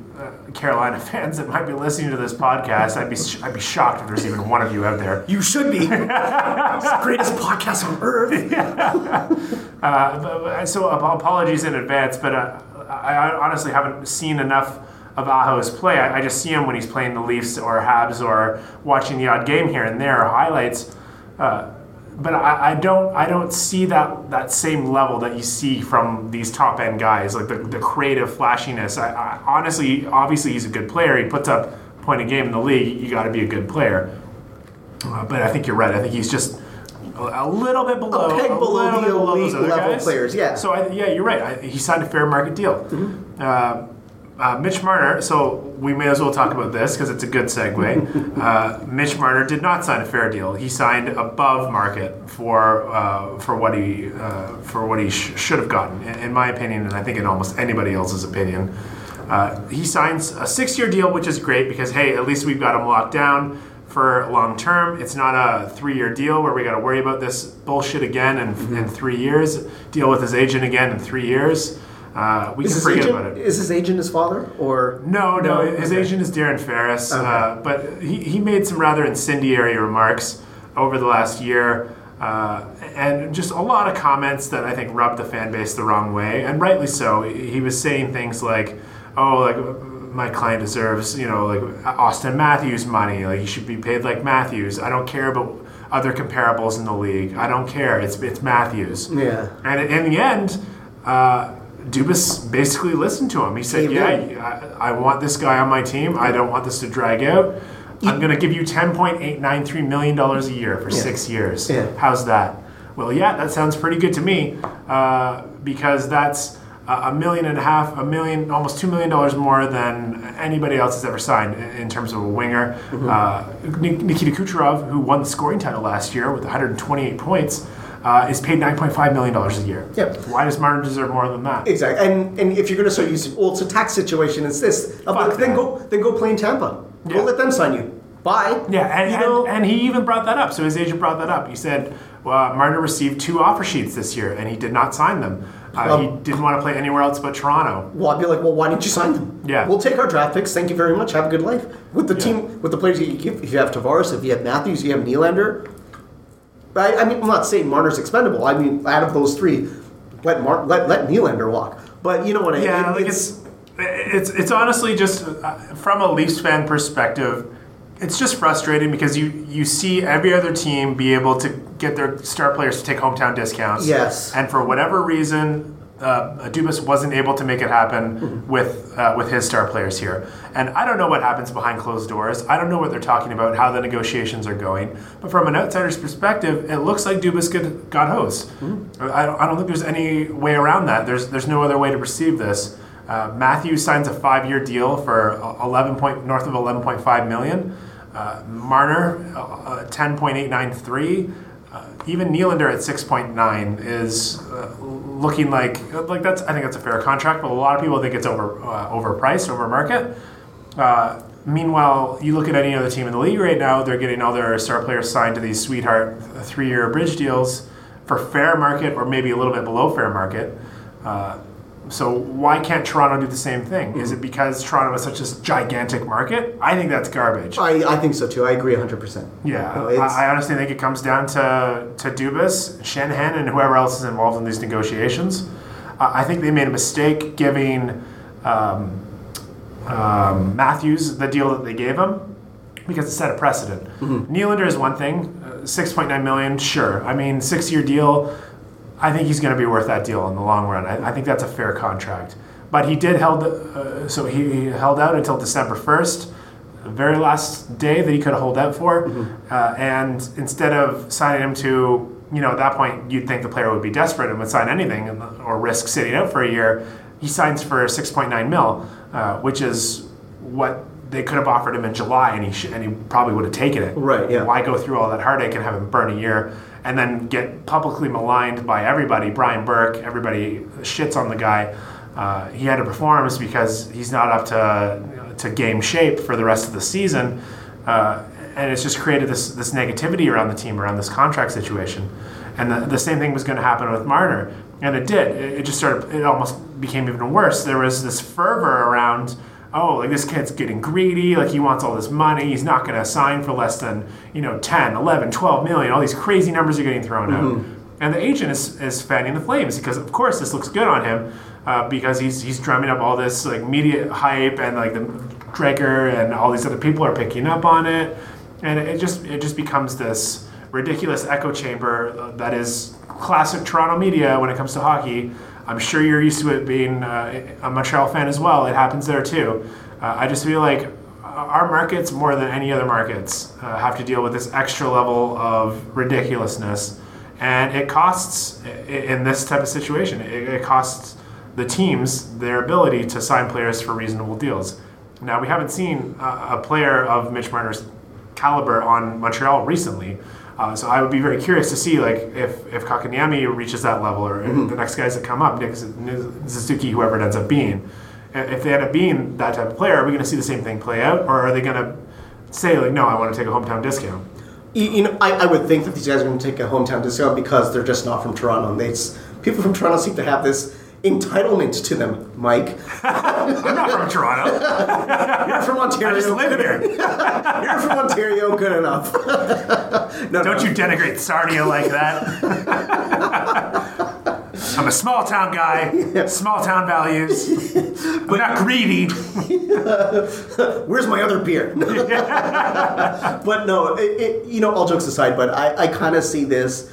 Carolina <laughs> fans that might be listening to this podcast. I'd be sh- I'd be shocked if there's even one of you out there. You should be. it's <laughs> the greatest podcast on earth. <laughs> Uh, but- but- so ap- apologies in advance, but uh, I, I honestly haven't seen enough of Aho's play. I, I just see him when he's playing the Leafs or Habs or watching the odd game here and there highlights. Uh, but I, I don't I don't see that that same level that you see from these top end guys, like the, the creative flashiness. I, I honestly, obviously, he's a good player. He puts up point a game in the league. You got to be a good player. Uh, but I think you're right. I think he's just a, a little bit below, peg below the elite level guys. players, yeah. So I, yeah, you're right. I, he signed a fair market deal. Mm-hmm. Uh, uh, Mitch Marner. So we may as well talk about this because it's a good segue. <laughs> uh, Mitch Marner did not sign a fair deal. He signed above market for uh, for what he uh, for what he sh- should have gotten, in, in my opinion, and I think in almost anybody else's opinion. Uh, he signs a six-year deal, which is great because hey, at least we've got him locked down for long term. It's not a three-year deal where we got to worry about this bullshit again in, Mm-hmm. in three years. Deal with his agent again in three years. Uh, we Is can his, forget agent, about it. is his agent his father? Or. No, no, No? his Okay. agent is Darren Ferris, Okay. uh, but he, he made some rather incendiary remarks over the last year, uh, and just a lot of comments that I think rubbed the fan base the wrong way, and rightly so. He he was saying things like, "Oh, like my client deserves, you know, like Auston Matthews money. Like he should be paid like Matthews. I don't care about other comparables in the league. I don't care. It's it's Matthews." Yeah. And in the end, uh, Dubas basically listened to him. He said, Caved "Yeah. I, I want this guy on my team. I don't want this to drag out. I'm going to give you 10.893 million dollars a year for six years. Yeah. How's that? Well, yeah, that sounds pretty good to me uh, because that's a a million and a half, a million, almost two million dollars more than anybody else has ever signed in in terms of a winger. Uh, Nikita Kucherov, who won the scoring title last year with 128 points. Uh, is paid $9.5 million a year. Yep. Why does Marner deserve more than that? Exactly, and and if you're going to start using, well, it's a tax situation. It's this. Uh, Fuck then that. go, then go play in Tampa. Yeah. Go let them sign you. Bye. Yeah, and, you and, know, and he even brought that up. So his agent brought that up. He said well, Marner received two offer sheets this year, and he did not sign them. Uh, he Um, didn't want to play anywhere else but Toronto. well, I'd be like, well, why didn't you sign them? Yeah. we'll take our draft picks. Thank you very much. Have a good life with the Yeah. team, with the players you give. If you have Tavares, if you have Matthews, you have Nylander. I, I mean, I'm not saying Marner's expendable. I mean, out of those three, let Mar- let let Nylander walk. But you know what I mean? Yeah, it- like it's it's it's honestly just uh, from a Leafs fan perspective, it's just frustrating because you you see every other team be able to get their star players to take hometown discounts. Yes. and for whatever reason. Uh, Dubas wasn't able to make it happen Mm-hmm. with uh, with his star players here, and I don't know what happens behind closed doors. I don't know what they're talking about, how the negotiations are going. But from an outsider's perspective, it looks like Dubas got, got hosed. Mm-hmm. I, don't, I don't think there's any way around that. There's there's no other way to perceive this. Uh, Matthews signs a five-year deal for 11 point north of 11.5 million. Uh, Marner, uh, 10.893. Uh, even Nylander at 6.9 is uh, looking like like that's I think that's a fair contract, but a lot of people think it's over uh, overpriced, over market. Uh, meanwhile, you look at any other team in the league right now; they're getting all their star players signed to these sweetheart three-year bridge deals for fair market or maybe a little bit below fair market. So why can't Toronto do the same thing? Is it because Toronto is such a gigantic market? I think that's garbage. I, I think so too. I agree 100. percent Yeah, No, I, I honestly think it comes down to to Dubas, Shanahan, and whoever else is involved in these negotiations. Uh, I think they made a mistake giving um, um, Matthews the deal that they gave him because it set a precedent. Mm-hmm. Nylander is one thing, uh, six point nine million, sure. I mean, six year deal, I think he's going to be worth that deal in the long run. I, I think that's a fair contract. But he did held, uh, so he, he held out until December first, the very last day that he could hold out for. Uh, and instead of signing him to, you know, at that point you'd think the player would be desperate and would sign anything and- or risk sitting out for a year. He signs for 6.9 mil, uh, which is what they could have offered him in July, and he sh- and he probably would have taken it. Right, yeah. Why go through all that heartache and have him burn a year and then get publicly maligned by everybody? Brian Burke, everybody shits on the guy. Uh, he had to perform because he's not up to to game shape for the rest of the season, uh, and it's just created this this negativity around the team around this contract situation. And the, the same thing was going to happen with Marner, and it did. It, it just of It almost became even worse. There was this fervor around oh, like this kid's getting greedy, like he wants all this money, he's not going to sign for less than, you know, 10, 11, 12 million, all these crazy numbers are getting thrown out. And the agent is, is fanning the flames because, of course, this looks good on him uh, because he's, he's drumming up all this like media hype and like the Dreger and all these other people are picking up on it. And it just, it just becomes this ridiculous echo chamber that is classic Toronto media when it comes to hockey. I'm sure you're used to it being uh, a Montreal fan as well. It happens there too. Uh, I just feel like our markets, more than any other markets, uh, have to deal with this extra level of ridiculousness, and it costs in this type of situation. It, costs the teams their ability to sign players for reasonable deals. Now we haven't seen a, a player of Mitch Marner's caliber on Montreal recently. Uh, so I would be very curious to see like if if Kotkaniemi reaches that level, or if the next guys that come up, Nick Suzuki, whoever it ends up being, if they end up being that type of player, are we going to see the same thing play out, or are they going to say like, no, I want to take a hometown discount? You, you know, I, I would think that these guys are going to take a hometown discount because they're just not from Toronto. And they, people from Toronto seem to have this entitlement to them, Mike. <laughs> I'm not from Toronto. <laughs> You're from Ontario. I just live here. You're from Ontario. Good enough. <laughs> no, Don't you denigrate Sarnia like that? I'm a small town guy, small town values. I'm not greedy. Where's my other beer? but no, it, it, you know, all jokes aside, but I, I kind of see this.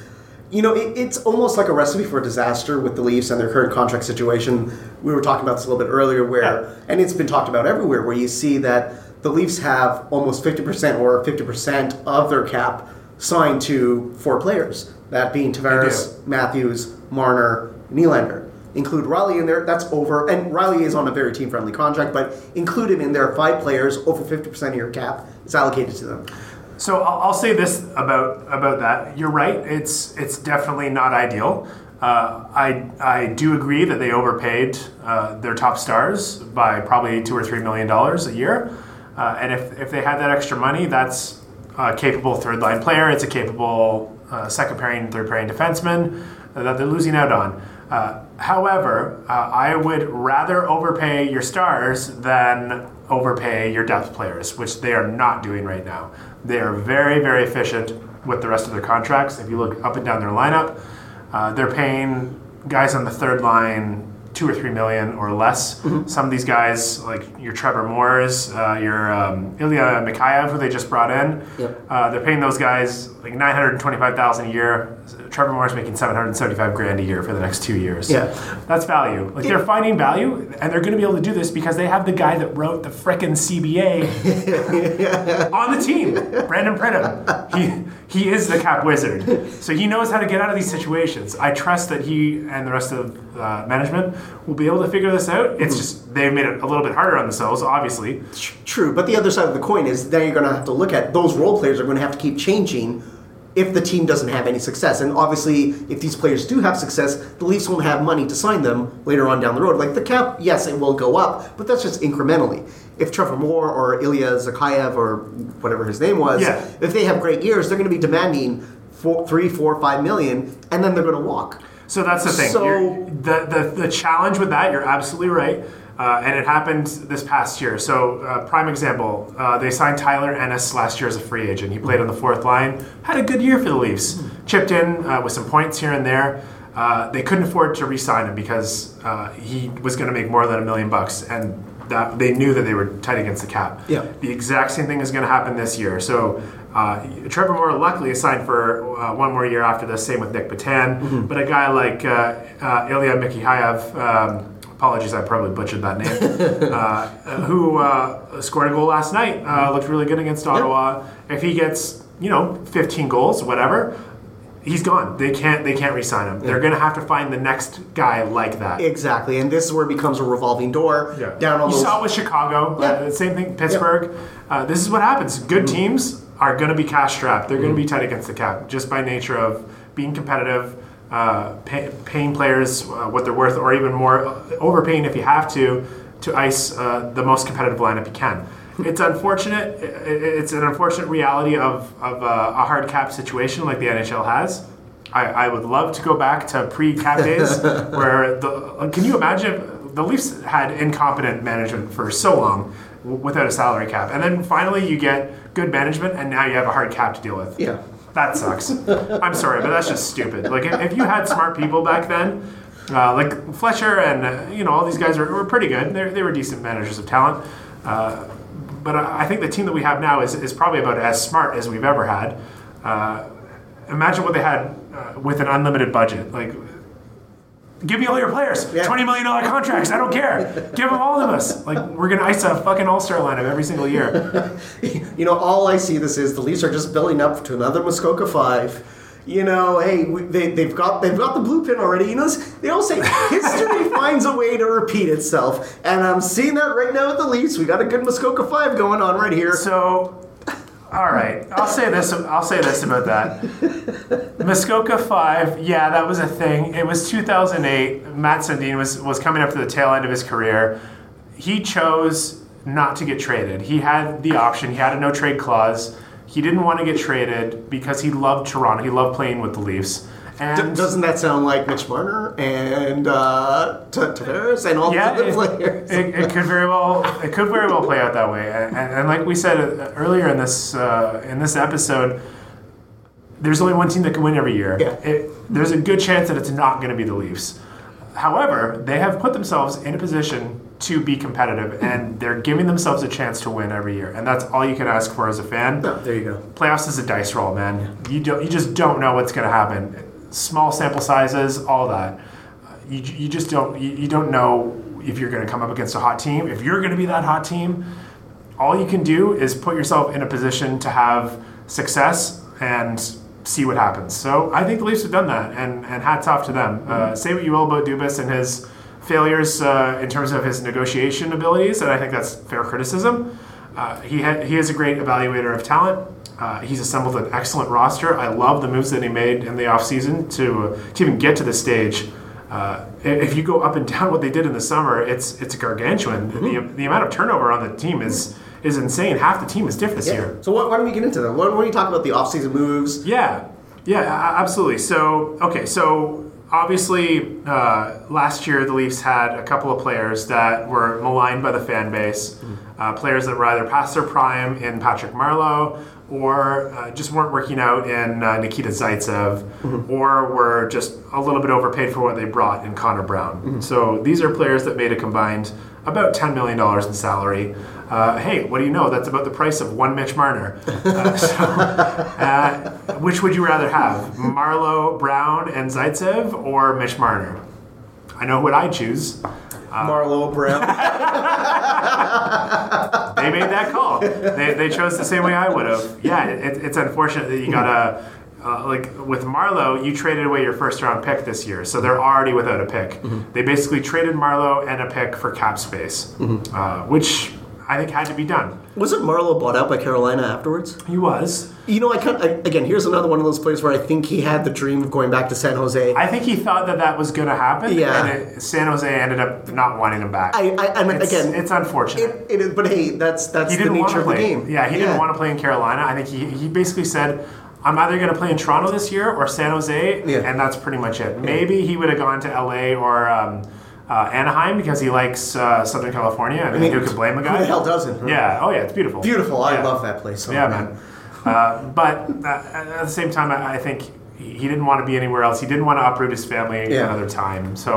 You know, it, it's almost like a recipe for disaster with the Leafs and their current contract situation. We were talking about this a little bit earlier, where, Yeah. and it's been talked about everywhere, where you see that the Leafs have almost 50% or 50% of their cap signed to four players, that being Tavares, Matthews, Marner, Nylander. Include Rielly in there, that's over, and Rielly is on a very team friendly contract, but include him in there, five players, over 50% of your cap is allocated to them. So I'll, I'll say this about about that. You're right. It's it's definitely not ideal. Uh, I I do agree that they overpaid uh, their top stars by probably two or three million dollars a year. Uh, and if, if they had that extra money, that's a capable third line player. It's a capable uh, second pairing, third pairing defenseman that they're losing out on. Uh, however, uh, I would rather overpay your stars than overpay your depth players, which they are not doing right now. They are very, very efficient with the rest of their contracts. If you look up and down their lineup, uh, they're paying guys on the third line two or three million or less. Some of these guys, like your Trevor Moores, uh, your um, Ilya Mikheyev, who they just brought in, Yep. uh, they're paying those guys like nine hundred twenty-five thousand a year. Trevor Moore's making seven hundred seventy-five grand a year for the next two years. Yeah. that's value. Like they're finding value, and they're going to be able to do this because they have the guy that wrote the frickin' CBA <laughs> on the team, Brandon Pridham. He he is the cap wizard, so he knows how to get out of these situations. I trust that he and the rest of uh, management will be able to figure this out. It's just they've made it a little bit harder on themselves, obviously. True, but the other side of the coin is then you're going to have to look at those role players are going to have to keep changing if the team doesn't have any success. And obviously, if these players do have success, the Leafs won't have money to sign them later on down the road. Like the cap, yes, it will go up, but that's just incrementally. If Trevor Moore or Ilya Zakayev or whatever his name was, Yeah. if they have great years, they're going to be demanding four, three, four, five million, and then they're going to walk. So that's the thing. So- the, the the challenge with that, you're absolutely right, uh, and it happened this past year. So uh, prime example, uh, they signed Tyler Ennis last year as a free agent. He played on the fourth line, had a good year for the Leafs, chipped in uh, with some points here and there. Uh, they couldn't afford to re-sign him because uh, he was going to make more than a million bucks, and that they knew that they were tight against the cap. Yeah. The exact same thing is going to happen this year. So uh, Trevor Moore luckily signed for uh, one more year after this. Same with Nic Petan. Mm-hmm. But a guy like uh, uh, Ilya Mikheyev, um, apologies, I probably butchered that name, <laughs> uh, who uh, scored a goal last night, uh, looked really good against Ottawa. If he gets you know 15 goals, whatever. He's gone. They can't. They can't re-sign him. They're going to have to find the next guy like that. Exactly, and this is where it becomes a revolving door. Yeah. Down all you those. saw it with Chicago. Yeah. Uh, same thing, Pittsburgh. Uh, this is what happens. Good teams are going to be cash strapped. They're going to be tight against the cap just by nature of being competitive, uh, pay, paying players uh, what they're worth, or even more, uh, overpaying if you have to, to ice uh, the most competitive lineup you can. It's unfortunate. It's an unfortunate reality of, of uh, a hard cap situation like the NHL has. I, I would love to go back to pre-cap <laughs> days where the. Can you imagine the Leafs had incompetent management for so long without a salary cap, and then finally you get good management, and now you have a hard cap to deal with. Yeah. That sucks. I'm sorry, but that's just stupid. Like if, if you had smart people back then, uh, like Fletcher and uh, you know all these guys were, were pretty good. They they were decent managers of talent. Uh, but I I think the team that we have now is, is probably about as smart as we've ever had. Uh, imagine what they had uh, with an unlimited budget. Like, give me all your players. Yeah. Twenty million dollar contracts. I don't care. Give them all of us. Like, we're gonna ice a fucking all star lineup every single year. <laughs> You know, all I see this is the Leafs are just building up to another Muskoka Five. You know, hey, we, they, they've got they've got the blue pin already. You know, they all say history <laughs> finds a way to repeat itself, and I'm seeing that right now with the Leafs. We got a good Muskoka Five going on right here. So, all right, I'll say this. I'll say this about that. Muskoka Five, yeah, that was a thing. It was 2008. Mats Sundin was was coming up to the tail end of his career. He chose not to get traded. He had the option. He had a no trade clause. He didn't want to get traded because he loved Toronto. He loved playing with the Leafs. And D- doesn't that sound like Mitch Marner and uh, T- Tavares and all yeah, the other players? it, it could very well it could very well play out that way. And, and, and like we said uh, earlier in this uh, in this episode, there's only one team that can win every year. Yeah. It, there's a good chance that it's not going to be the Leafs. However, they have put themselves in a position to be competitive, and they're giving themselves a chance to win every year, and that's all you can ask for as a fan No, there you go. playoffs is a dice roll, man. You don't, you just don't know what's going to happen. Small sample sizes, all that. You, you just don't you, you don't know if you're going to come up against a hot team. If you're going to be that hot team, all you can do is put yourself in a position to have success and see what happens. So I think the Leafs have done that, and, and hats off to them. Uh, say what you will about Dubas and his failures uh, in terms of his negotiation abilities, and I think that's fair criticism. Uh, he, ha- he is a great evaluator of talent. Uh, he's assembled an excellent roster. I love the moves that he made in the offseason to, to even get to this stage. Uh, if you go up and <laughs> down what they did in the summer, it's it's gargantuan. The, the amount of turnover on the team is is insane. Half the team is different this year. So why, why don't we get into that? Why, why don't you talk about the offseason moves? Yeah, yeah, absolutely. So, okay, so obviously, uh, last year the Leafs had a couple of players that were maligned by the fan base, uh, players that were either past their prime in Patrick Marleau or uh, just weren't working out in uh, Nikita Zaitsev, or were just a little bit overpaid for what they brought in Connor Brown. So these are players that made a combined about $10 million in salary. Uh, hey, what do you know? That's about the price of one Mitch Marner. Uh, so, <laughs> uh, which would you rather have, Marleau, Brown, and Zaitsev, or Mitch Marner? I know what I choose. Marleau Brown. <laughs> They made that call. They, they chose the same way I would have. Yeah, it, it's unfortunate that you gotta. Uh, like with Marleau, you traded away your first round pick this year, so they're already without a pick. They basically traded Marleau and a pick for cap space, uh, which I think had to be done. Wasn't Marleau bought out by Carolina afterwards? He was. You know, I kind I, again. Here's another one of those players where I think he had the dream of going back to San Jose. I, I think he thought that that was going to happen, Yeah. and it, San Jose ended up not wanting him back. I, I mean, it's, again, it's unfortunate. it. But hey, that's that's he the nature of the game. Yeah, he didn't want to play in Carolina. I think he, he basically said, I'm either going to play in Toronto this year or San Jose, Yeah. and that's pretty much it. Maybe he would have gone to LA or um, uh, Anaheim because he likes uh, Southern California. I mean, mean, who could blame a guy? Who the hell doesn't? huh? Yeah. Oh, yeah. It's beautiful. Beautiful. I Yeah. love that place. Yeah, man. Uh, but uh, at the same time, I I think he didn't want to be anywhere else. He didn't want to uproot his family Yeah. another time. So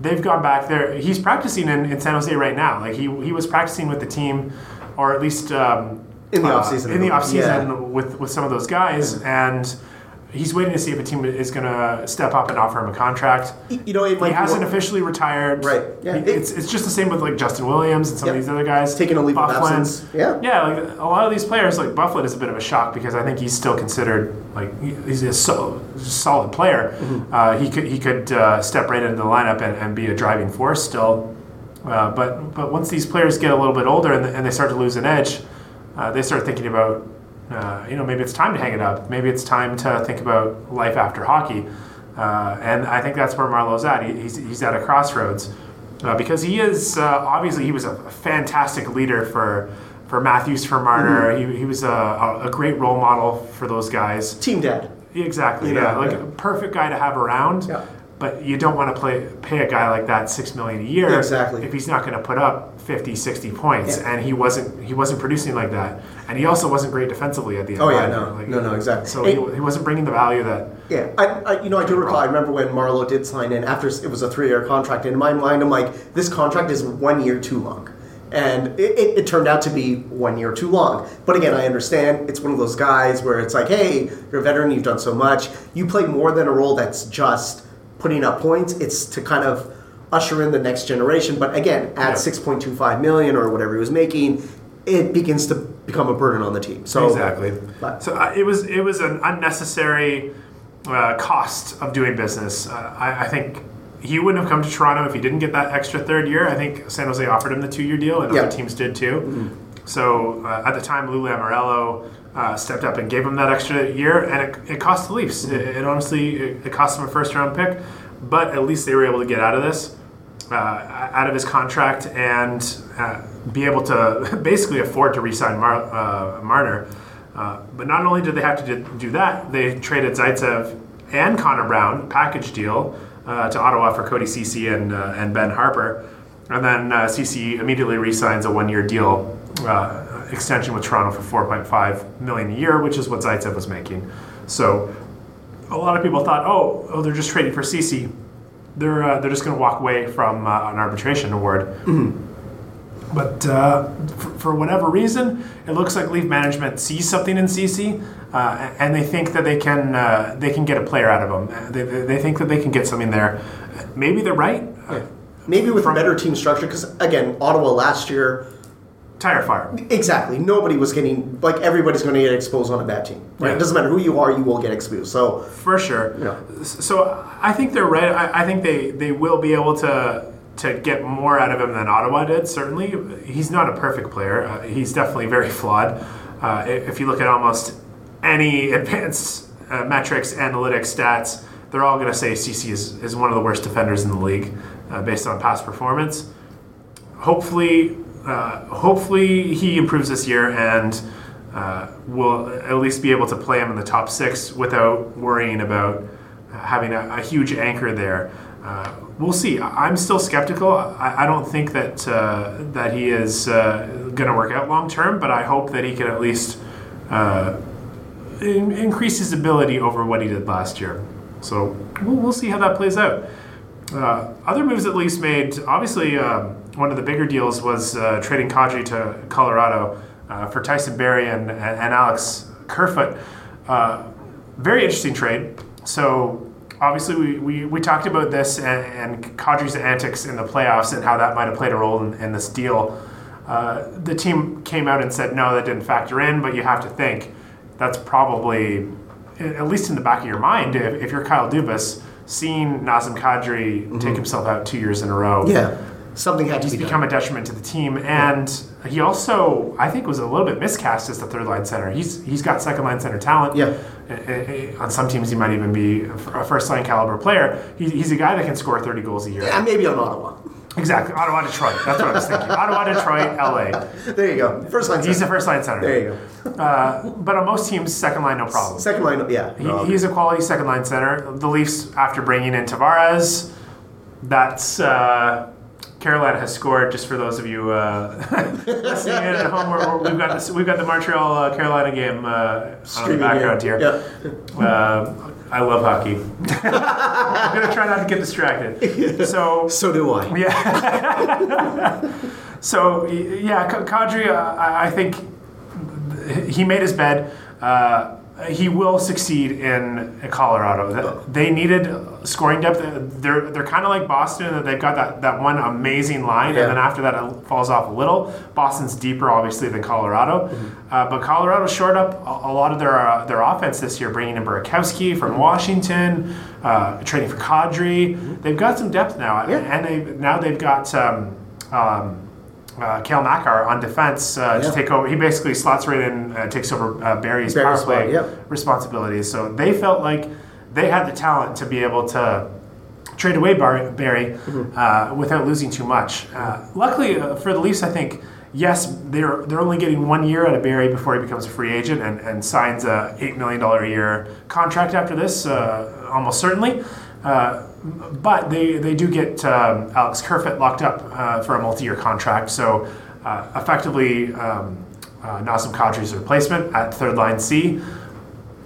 they've gone back there. He's practicing in, in San Jose right now. Like he he was practicing with the team, or at least um, In the uh, offseason. In the off season Yeah. with with some of those guys, and he's waiting to see if a team is going to step up and offer him a contract. You know, it might He hasn't officially retired. Right. Yeah. He- it's, it's just the same with like Justin Williams and some Yep. of these other guys. Taking a leave of absence. Yeah. Yeah, like a lot of these players, like Byfuglien, is a bit of a shock because I think he's still considered like he's a so, solid player. Mm-hmm. Uh, he could he could uh, step right into the lineup and, and be a driving force still. Uh, but but once these players get a little bit older and, and they start to lose an edge, uh, they start thinking about uh, you know maybe it's time to hang it up. Maybe it's time to think about life after hockey. Uh, and I think that's where Marleau's at. He, he's, he's at a crossroads uh, because he is uh, obviously he was a fantastic leader for for Matthews for Marner. He, he was a, a, great role model for those guys. Team dad. Exactly. You Yeah, like yeah. a perfect guy to have around. Yeah. But you don't want to play pay a guy like that six million a year Exactly. if he's not going to put up 50, 60 points. Yeah. And he wasn't he wasn't producing like that. And he also wasn't great defensively at the end. Oh, yeah, no. Like, No, no, exactly. So Hey- he, he wasn't bringing the value that Yeah, I, I, you know, I do recall. I remember when Marleau did sign in after it was a three-year contract. In my mind, I'm like, this contract is one year too long, and it, it, it turned out to be one year too long. But again, I understand it's one of those guys where it's like, hey, you're a veteran, you've done so much, you play more than a role that's just putting up points. It's to kind of usher in the next generation. But again, at Yeah. 6.25 million or whatever he was making, it begins to become a burden on the team. So exactly. but- So uh, it was it was an unnecessary uh, cost of doing business. Uh, I, I think he wouldn't have come to Toronto if he didn't get that extra third year. I think San Jose offered him the two year deal, and Yeah. other teams did too. So uh, at the time, Lou Lamoriello uh, stepped up and gave him that extra year, and it, it cost the Leafs. It, it honestly it, it cost him a first round pick, but at least they were able to get out of this. Uh, out of his contract and uh, be able to <laughs> basically afford to re-sign Mar- uh, Marner. Uh, but not only did they have to do, that, they traded Zaitsev and Connor Brown package deal uh, to Ottawa for Cody Cece and and Ben Harpur, and then uh, immediately re-signs a one-year deal uh, extension with Toronto for 4.5 million a year, which is what Zaitsev was making. So a lot of people thought, oh, oh, they're just trading for Cece. They're uh, they're just going to walk away from uh, an arbitration award. But uh, for, for whatever reason, it looks like Leaf management sees something in Cece, uh, and they think that they can uh, they can get a player out of him. They, they, they think that they can get something there. Maybe they're right. Uh, maybe with From- better team structure, because again, Ottawa last year. Tire fire. Exactly. Nobody was getting like everybody's going to get exposed on a bad team. Right? Yeah. It doesn't matter who you are, you will get exposed. So For sure. Yeah. So I think they're right. I, I think they, they will be able to to get more out of him than Ottawa did. Certainly, he's not a perfect player. Uh, he's definitely very flawed. Uh, if you look at almost any <laughs> advanced uh, metrics, analytics, stats, they're all going to say Cece is, is one of the worst defenders in the league uh, based on past performance. Hopefully, uh, hopefully he improves this year and uh, will at least be able to play him in the top six without worrying about having a, a huge anchor there. Uh, we'll see. I'm still skeptical. I, I don't think that uh, that he is uh, going to work out long term, but I hope that he can at least uh, in, increase his ability over what he did last year. So we'll, we'll see how that plays out. Uh, other moves that Leafs made, obviously, um, one of the bigger deals was uh, trading Kadri to Colorado uh, for Tyson Barrie and, and, Alex Kerfoot. Uh, very interesting trade. So, obviously, we, we, we talked about this and, and Kadri's antics in the playoffs and how that might have played a role in, in this deal. Uh, the team came out and said, no, that didn't factor in, but you have to think that's probably, at least in the back of your mind, if, if you're Kyle Dubas, seeing Nazem Kadri take himself out two years in a row. yeah, something had to He's be become done. a detriment to the team, and he also, I think, was a little bit miscast as the third line center. He's he's got second line center talent. Yeah. On some teams, he might even be a first line caliber player. He's a guy that can score 30 goals a year. And maybe on Ottawa. Exactly. Ottawa, Detroit. That's what I was thinking. Ottawa, Detroit, <laughs> LA. There you go. First line. He's a center. first line center. There you go. Uh, but on most teams, second line, no problem. Second line. Yeah. He, no, he's a quality second line center. The Leafs, after bringing in Tavares, that's uh, Carolina has scored. Just for those of you uh, <laughs> listening in at home, we're, we're- we've got this, we've got the Montreal uh, Carolina game uh, on the background game. here. Yeah. Uh, I love hockey. <laughs> I'm gonna try not to get distracted. So <laughs> So do I. yeah. so yeah, Ka- Kadri, uh, I I think he made his bed. Uh, he will succeed in Colorado. They needed scoring depth. They're they're kind of like Boston that they've got that, that one amazing line, Yeah. and then after that it falls off a little. Boston's deeper, obviously, than Colorado, uh, but Colorado shored up a, a lot of their uh, their offense this year, bringing in Burakovsky from Washington, uh, trading for Kadri. They've got some depth now, Yeah. and they now they've got. Um, um, uh, Cale Makar on defense uh, Yeah. to take over. He basically slots right in, uh, takes over uh, Barrie's, Barrie's power play spot, yep. responsibilities. So they felt like they had the talent to be able to trade away Bar- Barrie Mm-hmm. uh, without losing too much. Uh, luckily uh, for the Leafs, I think. Yes, they're they're only getting one year out of Barrie before he becomes a free agent and, and signs a eight million dollar a year contract after this, uh, almost certainly. Uh, but they, they do get um, Alex Kerfoot locked up uh, for a multi-year contract. So uh, effectively, um, uh, Nazem Kadri's replacement at third line C.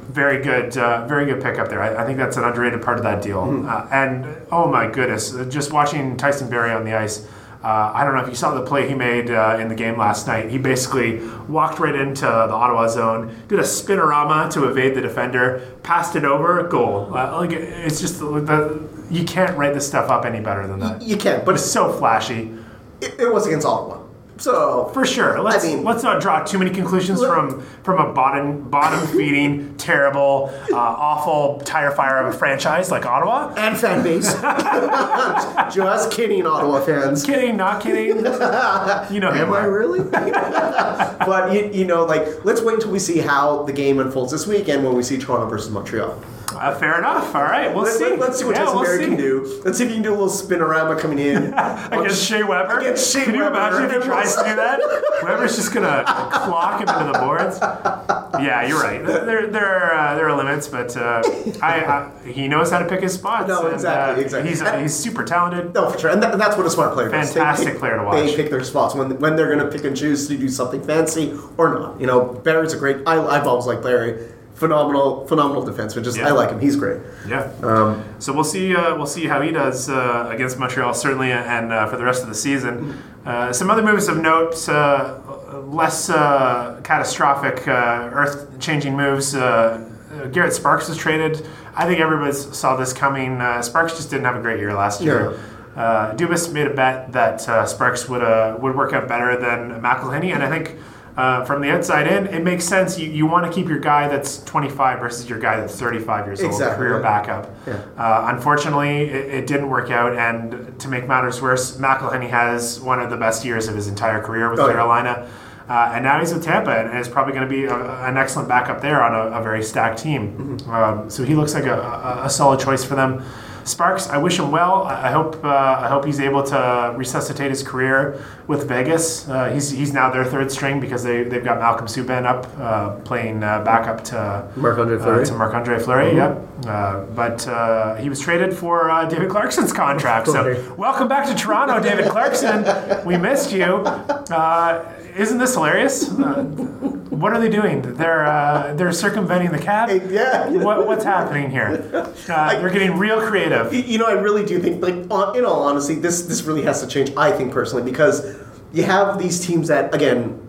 Very good, uh, very good pickup there. I, I think that's an underrated part of that deal. Uh, and oh my goodness, just watching Tyson Barrie on the ice. Uh, I don't know if you saw the play he made uh, in the game last night. He basically walked right into the Ottawa zone, did a spinorama to evade the defender, passed it over, goal. Uh, like it's just the, the, you can't write this stuff up any better than that. You can, but It's so flashy. it, it was against Ottawa. So For sure. Let's I mean- let's not draw too many conclusions Look- from from a bottom bottom feeding, terrible, uh, awful tire fire of a franchise like Ottawa. and fan base. <laughs> Just kidding, Ottawa fans. Kidding, not kidding. You know Am I really? <laughs> but you, you know, like let's wait until we see how the game unfolds this weekend when we see Toronto versus Montreal. Uh, fair enough. All right, we'll Let, see. Let, us see what Yeah, Tyson we'll Barrie see. can do. Let's see if he can do a little spinorama coming in <laughs> Against Shea Weber. Against Shea Can you Weber. imagine if he tries to do that? Weber's just gonna clock him into the boards. Yeah, you're right. There, there, are, uh, there are limits, but uh, I, I, he knows how to pick his spots. No, and, exactly, uh, exactly. He's, And- he's super talented. No, for sure, and, that, and that's what a smart player does. Fantastic pick- player to watch. They pick their spots when when they're going to pick and choose to do something fancy or not. You know, Barrie's a great. I, I've always liked Barrie. Phenomenal, phenomenal defenseman. Just Yeah. I like him. He's great. Yeah. Um, So we'll see. Uh, we'll see how he does uh, against Montreal, certainly, and uh, for the rest of the season. Uh, some other moves of note, uh, less uh, catastrophic, uh, earth-changing moves. Uh, uh, Garrett Sparks was traded. I think everybody saw this coming. Uh, Sparks just didn't have a great year last year. Uh, Dubas made a bet that uh, Sparks would uh, would work out better than McElhinney, and I think. Uh, from the outside in, it makes sense. You, you want to keep your guy that's 25 versus your guy that's 35 years old, Exactly, career backup. Yeah. Uh, unfortunately, it, it didn't work out, and to make matters worse, McElhinney has one of the best years of his entire career with Oh, yeah. Carolina, uh, and now he's with Tampa, and is probably going to be a, an excellent backup there on a, a very stacked team. Mm-hmm. Um, so he looks like a, a, a solid choice for them. Sparks, I wish him well. I I hope uh, I hope he's able to resuscitate his career with Vegas. Uh, he's, he's now their third string because they, they've got Malcolm Subban up uh, playing uh, backup to uh, Fleury. to Marc Andre Fleury, yep. Uh, but uh, he was traded for uh, David Clarkson's contract. So, welcome back to Toronto, David Clarkson. We missed you. Uh, isn't this hilarious? Uh, what are they doing? They're uh, they're circumventing the cap. yeah. What, what's happening here? <laughs> Uh, they're getting real creative. You- know, I really do think, like, in all honesty, this this really has to change. I think personally, because you have these teams that, again,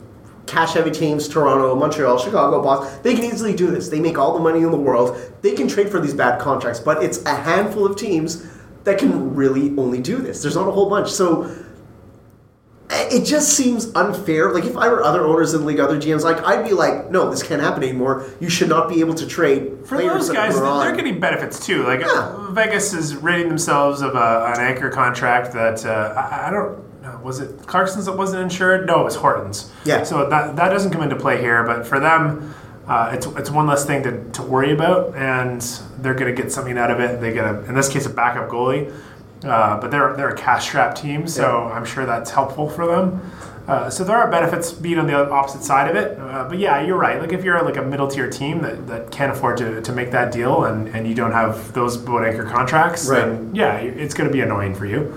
cash heavy teams, Toronto, Montreal, Chicago, Boston. They can easily do this. They make all the money in the world. They can trade for these bad contracts, but it's a handful of teams that can really only do this. There's not a whole bunch. So it just seems unfair. Like if I were other owners in the league, other GMs, like I'd be like, no, this can't happen anymore. You should not be able to trade For players those guys, they're getting benefits too. Like Yeah. uh, Vegas is rating themselves of a, an anchor contract that uh, I, I don't. know, Was it Clarkson's that wasn't insured? No, it was Horton's. Yeah. So that that doesn't come into play here, but for them, uh, it's it's one less thing to, to worry about, and they're going to get something out of it. They get a, in this case, a backup goalie. Uh, but they're they're a cash strapped team, so I'm sure that's helpful for them. Uh, so there are benefits being on the opposite side of it. Uh, but yeah, you're right. Like if you're like a middle tier team that, that can't afford to, to make that deal and, and you don't have those boat anchor contracts, Right. then yeah, it's going to be annoying for you.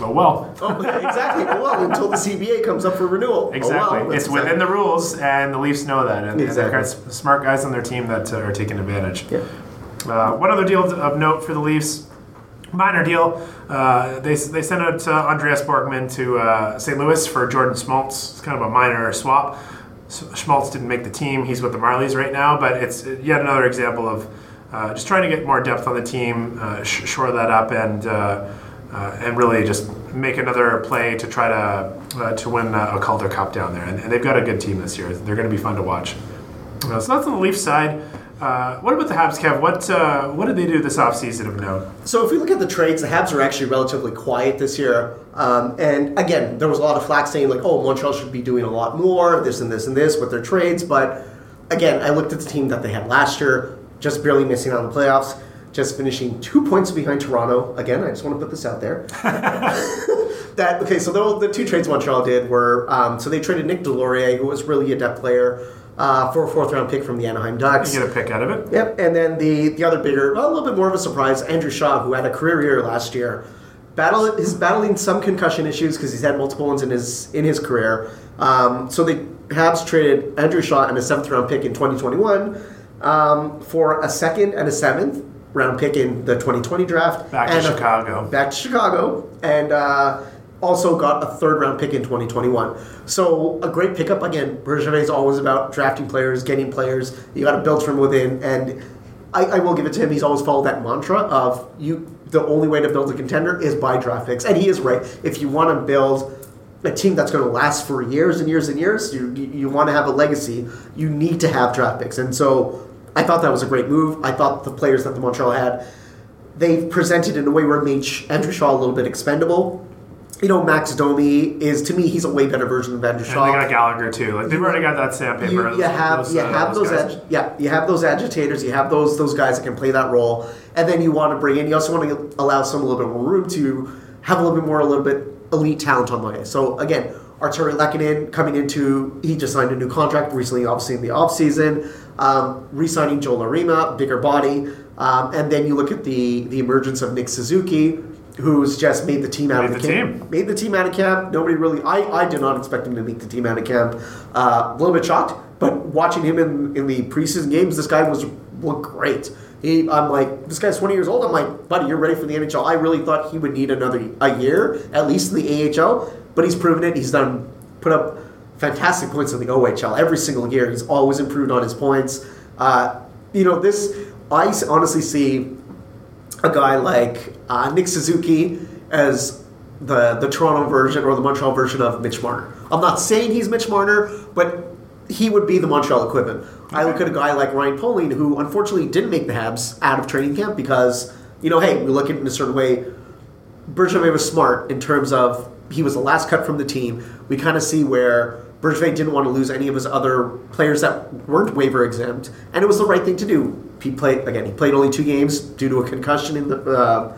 Oh well. Oh, exactly. Oh, well, until the CBA comes up for renewal. Exactly. Oh, well, it's that's within the rules, and the Leafs know that, and, and they've got smart guys on their team that uh, are taking advantage. Yeah. Uh, one other deal of note for the Leafs, minor deal. Uh, they, they sent out uh, Andreas Borgman to uh, St. Louis for Jordan Schmaltz. It's kind of a minor swap. Schmaltz didn't make the team. He's with the Marlies right now, but it's yet another example of uh, just trying to get more depth on the team, uh, sh- shore that up, and uh, uh, and really just make another play to try to uh, to win a Calder Cup down there. And, and they've got a good team this year. They're going to be fun to watch. Uh, so that's on the Leafs side. Uh, what about the Habs, Kev? What uh, what did they do this offseason of note? So if we look at the trades, the Habs are actually relatively quiet this year. Um, and again, there was a lot of flack saying like, "Oh, Montreal should be doing a lot more, this and this and this with their trades." But again, I looked at the team that they had last year, just barely missing out on the playoffs, just finishing two points behind Toronto. Again, I just want to put this out there. <laughs> <laughs> that okay, so the, the two trades Montreal did were um, so they traded Nick Deslauriers, who was really a depth player, uh, for a fourth round pick from the Anaheim Ducks. You get a pick out of it. Yep, and then the the other bigger, well, a little bit more of a surprise, Andrew Shaw, who had a career year last year, battle is battling some concussion issues because he's had multiple ones in his in his career. Um, so the Habs traded Andrew Shaw and a seventh round pick in 2021 um, for a second and a seventh round pick in the 2020 draft. Back to a- Chicago. back to Chicago, and uh, also got a third round pick in 2021. So a great pickup. Again, Bergevin is always about drafting players, getting players. You got to build from within, and I, I will give it to him. He's always followed that mantra of you. The only way to build a contender is by draft picks, and he is right. If you want to build a team that's going to last for years and years and years, you, you, want to have a legacy, you need to have draft picks. And so I thought that was a great move. I thought the players that the Montreal had they've presented in a way where it made Andrew Shaw a little bit expendable. You know, Max Domi is to me he's a way better version of Andrew And they got Gallagher too. Like they've already got that sandpaper. you, you have you uh, have those, guys. ag- yeah you have those agitators you have those those guys that can play that role and then you want to bring in you also want to allow some a little bit more room to have a little bit more a little bit elite talent on the way so again Artturi Lehkonen coming into he just signed a new contract recently obviously in the offseason um, re-signing Joel Armia bigger body um, and then you look at the the emergence of Nick Suzuki who's just made the team out Made of the camp. team. Made the team out of camp. Nobody really. I, I did not expect him to make the team out of camp. Uh, a little bit shocked, but watching him in, in the preseason games, this guy was looked great. He, I'm like, this guy's 20 years old. I'm like, buddy, you're ready for the NHL. I really thought he would need another a year at least in the AHL, but he's proven it. He's done put up fantastic points in the OHL every single year. He's always improved on his points. Uh, you know, this I honestly see a guy like uh, Nick Suzuki as the the Toronto version or the Montreal version of Mitch Marner. I'm not saying he's Mitch Marner, but he would be the Montreal equivalent. I look at a guy like Ryan Poehling, who unfortunately didn't make the Habs out of training camp because you know, hey, we look at it in a certain way. Bergevin was smart in terms of he was the last cut from the team. We kind of see where Bergevin didn't want to lose any of his other players that weren't waiver exempt, and it was the right thing to do. He played again. He played only two games due to a concussion in the uh,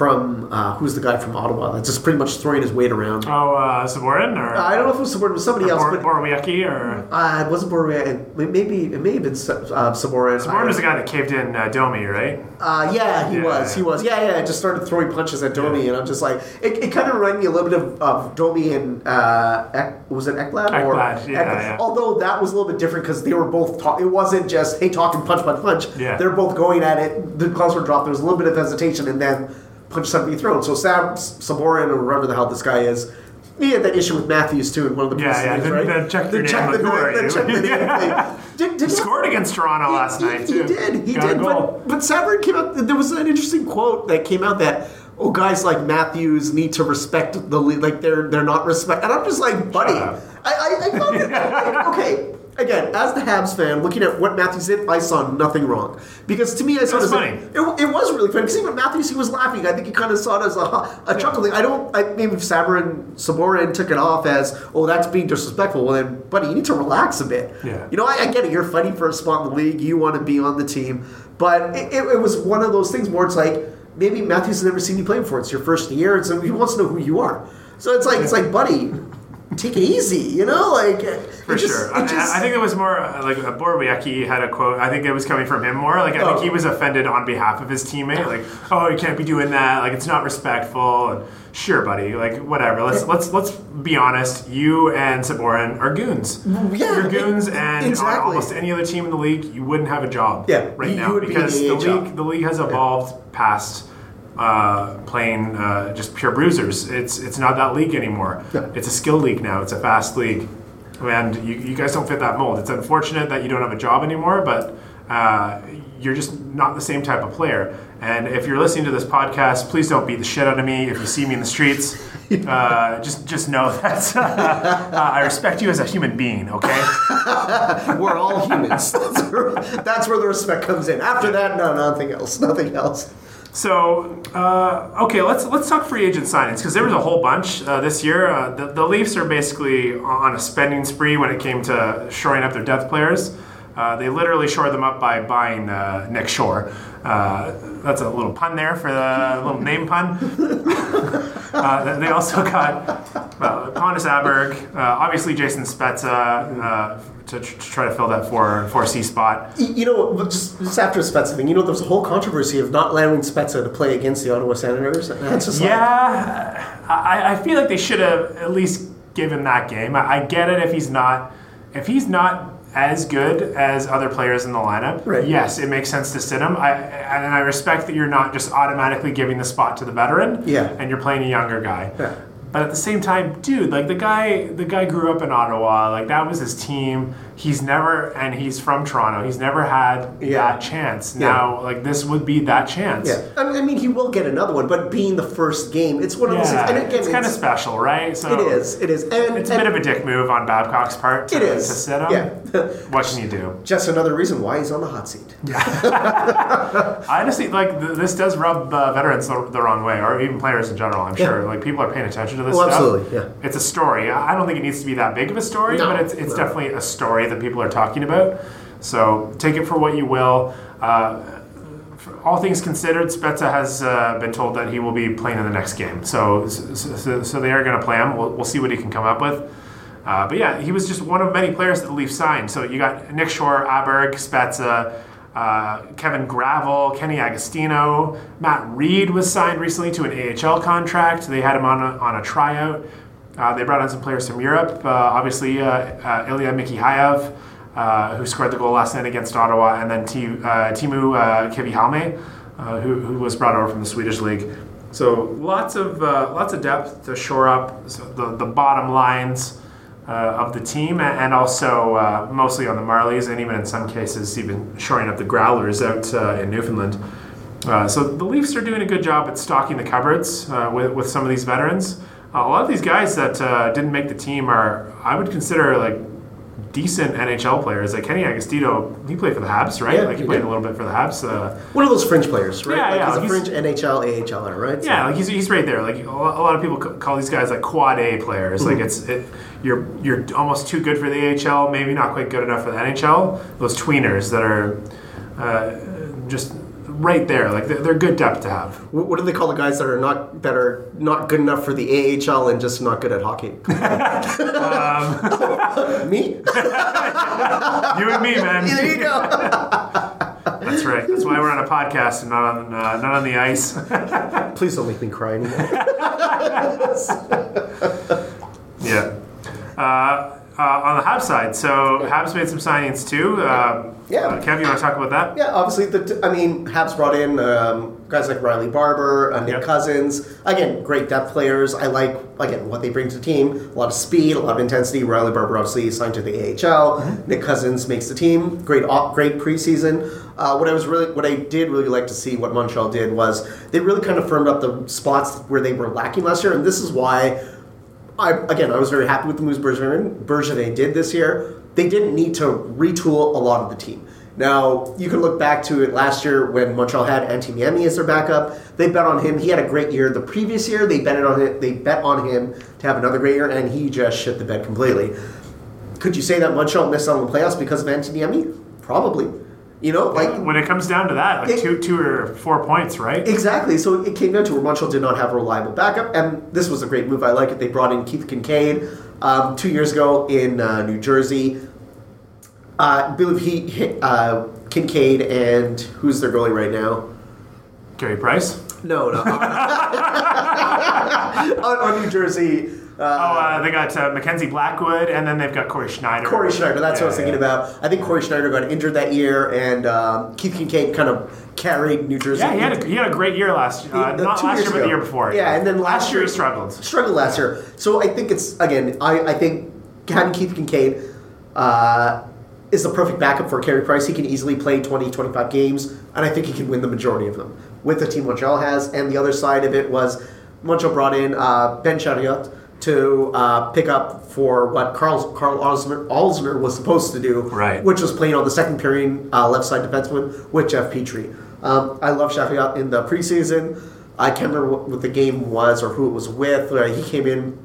from uh, who's the guy from Ottawa that's just pretty much throwing his weight around. Oh, uh, Sabourin or I don't know if it was Sabourin, it was somebody else, Bor- but Borowiecki or uh, it wasn't Boria. Maybe it may have been uh, Sabourin. Sabourin was the guy that caved in uh, Domi, right? Uh, yeah, he Yeah. was. He was. Yeah, yeah. I Just started throwing punches at Domi, and I'm just like, it, it kind of reminded me a little bit of, of Domi and uh, Ek, was it Ekblad? or Ekblad, yeah, yeah. Although that was a little bit different because they were both. it wasn't just hey talking punch punch punch. Yeah. They're both going at it. The gloves were dropped. There was a little bit of hesitation, and then punch something thrown. So Sam Sabourin or whatever the hell this guy is. He had that issue with Matthews too in one of the Yeah, preseason yeah, games, the- right? the check the check the, the you? check the name <laughs> Yeah. thing. Did, did He scored against Toronto last he, night he, too. He did. He Got did. But, but came out. There was an interesting quote that came out that oh, guys like Matthews need to respect the league. Like they're they're not respect. And I'm just like, buddy, I. I, I <laughs> like, okay. Again, as the Habs fan, looking at what Matthews did, I saw nothing wrong. Because to me, I saw it as a- funny. It, it was really funny. Because even Matthews, he was laughing. I think he kind of saw it as a, a chuckle thing. I don't. I, maybe if Sabarin Sabourin took it off as, oh, that's being disrespectful. Well, then, buddy, you need to relax a bit. Yeah. You know, I, I get it. You're fighting for a spot in the league. You want to be on the team. But it, it, it was one of those things where it's like maybe Matthews has never seen you play before. It's your first year, and so he wants to know who you are. So it's like it's like, buddy, take it easy, you know, like For sure. I, I think it was more uh, like uh, Borowiecki had a quote. I think it was coming from him more. Like I Oh. think he was offended on behalf of his teammate. Like, oh, you can't be doing that. Like it's not respectful. And, sure, buddy. Like whatever. Let's let's let's be honest. You and Sabourin are goons. yeah, You're goons, and on exactly. almost any other team in the league, you wouldn't have a job. Yeah, right you- now you would be because the league the league has evolved past. Uh, playing uh, just pure bruisers. It's it's not that league anymore. Yeah. It's a skill league now. It's a fast league, and you, you guys don't fit that mold. It's unfortunate that you don't have a job anymore, but uh, you're just not the same type of player. And if you're listening to this podcast, please don't beat the shit out of me. If you see me in the streets, <laughs> uh, just just know <laughs> that uh, I respect you as a human being. Okay. <laughs> We're all humans. that's, where, that's where the respect comes in. After that, no, nothing else. Nothing else. So uh, okay, let's let's talk free agent signings because there was a whole bunch uh, this year. Uh, the, the Leafs are basically on a spending spree when it came to shoring up their depth players. Uh, they literally shored them up by buying uh, Nick Shore. Uh, that's a little pun there for the little name pun. <laughs> they also got well, Pontus Aberg, obviously Jason Spezza to, to try to fill that four four C spot. You know, just, just after Spezza thing, you know, there was a whole controversy of not allowing Spezza to play against the Ottawa Senators. Just like, Yeah, I, I feel like they should have at least given that game. I, I get it if he's not if he's not as good as other players in the lineup. Right. Yes, it makes sense to sit him. I and I respect that you're not just automatically giving the spot to the veteran. Yeah. and you're playing a younger guy. Yeah. But at the same time, dude, like the guy, the guy grew up in Ottawa. Like that was his team. He's never, and he's from Toronto. He's never had Yeah. that chance. Yeah. Now, like this would be that chance. yeah. I mean, I mean, he will get another one, but being the first game, it's one of those things. Yeah, And again, it's kind of special, right? So It is. It is. And It's a and bit of a dick move on Babcock's part to, It is. to sit him. Yeah. <laughs> what can you do? just another reason why he's on the hot seat. Yeah. <laughs> I honestly like th- this does rub uh, veterans the, the wrong way, or even players in general. I'm sure like people are paying attention to this. Well, stuff. absolutely, yeah. It's a story. I I don't think it needs to be that big of a story, No, but it's it's no. definitely a story that people are talking about. So take it for what you will. Uh, all things considered, Spezza has uh, been told that he will be playing in the next game. So so, so, so they are going to play him. We'll, we'll see what he can come up with. Uh, but yeah, he was just one of many players that the Leafs signed. So you got Nick Shore, Aberg, Spezza, uh, Kevin Gravel, Kenny Agostino, Matt Read was signed recently to an AHL contract. They had him on a, on a tryout. Uh, they brought in some players from Europe. Uh, obviously, uh, uh, Ilya Mikheyev, uh, who scored the goal last night against Ottawa, and then T, uh, Teemu uh, Kivihalme, who, who was brought over from the Swedish league. So lots of lots of depth to shore up the, the bottom lines of the team, and also mostly on the Marlies, and even in some cases, even shoring up the Growlers out in Newfoundland. So the Leafs are doing a good job at stocking the cupboards with, with some of these veterans. Uh, a lot of these guys that uh, didn't make the team are, I would consider, like decent NHL players. Like Kenny Agostino, he played for the Habs, right? Yeah, like he played did. a little bit for the Habs. Uh, One of those fringe players, right? Yeah, like yeah, he's a fringe NHL, AHLer, right? So- Yeah, like he's, he's right there. Like a lot, of people call these guys like quad A players. Like it's it, you're you're almost too good for the AHL, maybe not quite good enough for the NHL. Those tweeners that are uh, just right there. Like they're, they're good depth to have. What do they call the guys that are not that are not good enough for the AHL and just not good at hockey? <laughs> Me? <laughs> You and me, man. There you go. <laughs> That's right. That's why we're on a podcast and not on uh, not on the ice. Please don't make me cry anymore. yeah. Uh, uh, on the Habs side, so Habs made some signings too. Um, Yeah. uh, Kev, you want to talk about that? Yeah, obviously, the I mean, Habs brought in um, guys like Riley Barber, uh, Nick Yep. Cousins. Again, great depth players. I like again what they bring to the team. A lot of speed, a lot of intensity. Riley Barber obviously signed to the AHL. Nick Cousins makes the team. Great, op- great preseason. Uh, what I was really, what I did really like to see, what Montreal did was they really kind of firmed up the spots where they were lacking last year, and this is why I, again, I was very happy with the moves Bergevin, Bergevin did this year. They didn't need to retool a lot of the team. Now, you can look back to it last year when Montreal had Antti Niemi as their backup. They bet on him. He had a great year. The previous year, they betted on it. They bet on him to have another great year, and he just shit the bed completely. Could you say that Montreal missed out on the playoffs because of Antti Niemi? Probably. You know, like When it comes down to that, like It- two two or four points, right? Exactly. So it came down to where Montreal did not have a reliable backup, and this was a great move. I like it. They brought in Keith Kinkaid, um, two years ago in uh, New Jersey. Uh, I believe he hit uh, Kinkaid and who's their goalie right now? Gary Price. No, no. <laughs> on, on New Jersey. Oh, uh, they got uh, Mackenzie Blackwood, and then they've got Cory Schneider. Cory Schneider, that's what I was thinking yeah. about. I think Cory Schneider got injured that year, and um, Keith Kinkaid kind of carried New Jersey. Yeah, he had a, he had a great year last uh, Uh, not last year, but the year before. Yeah, and then last year year- he struggled. struggled last year. So I think it's again. I, I think having Keith Kinkaid uh, is the perfect backup for Carey Price. He can easily play 20, 25 games, and I think he can win the majority of them with the team Montreal has. And the other side of it was Montreal brought in uh, Ben Chiarot to uh, pick up for what Karl Karl Alzner, Alzner was supposed to do, Right. which was playing on the second pairing uh, left side defenseman with Jeff Petry. Um, I love Chiarot in the preseason. I can't remember what, what the game was or who it was with. Uh, he came in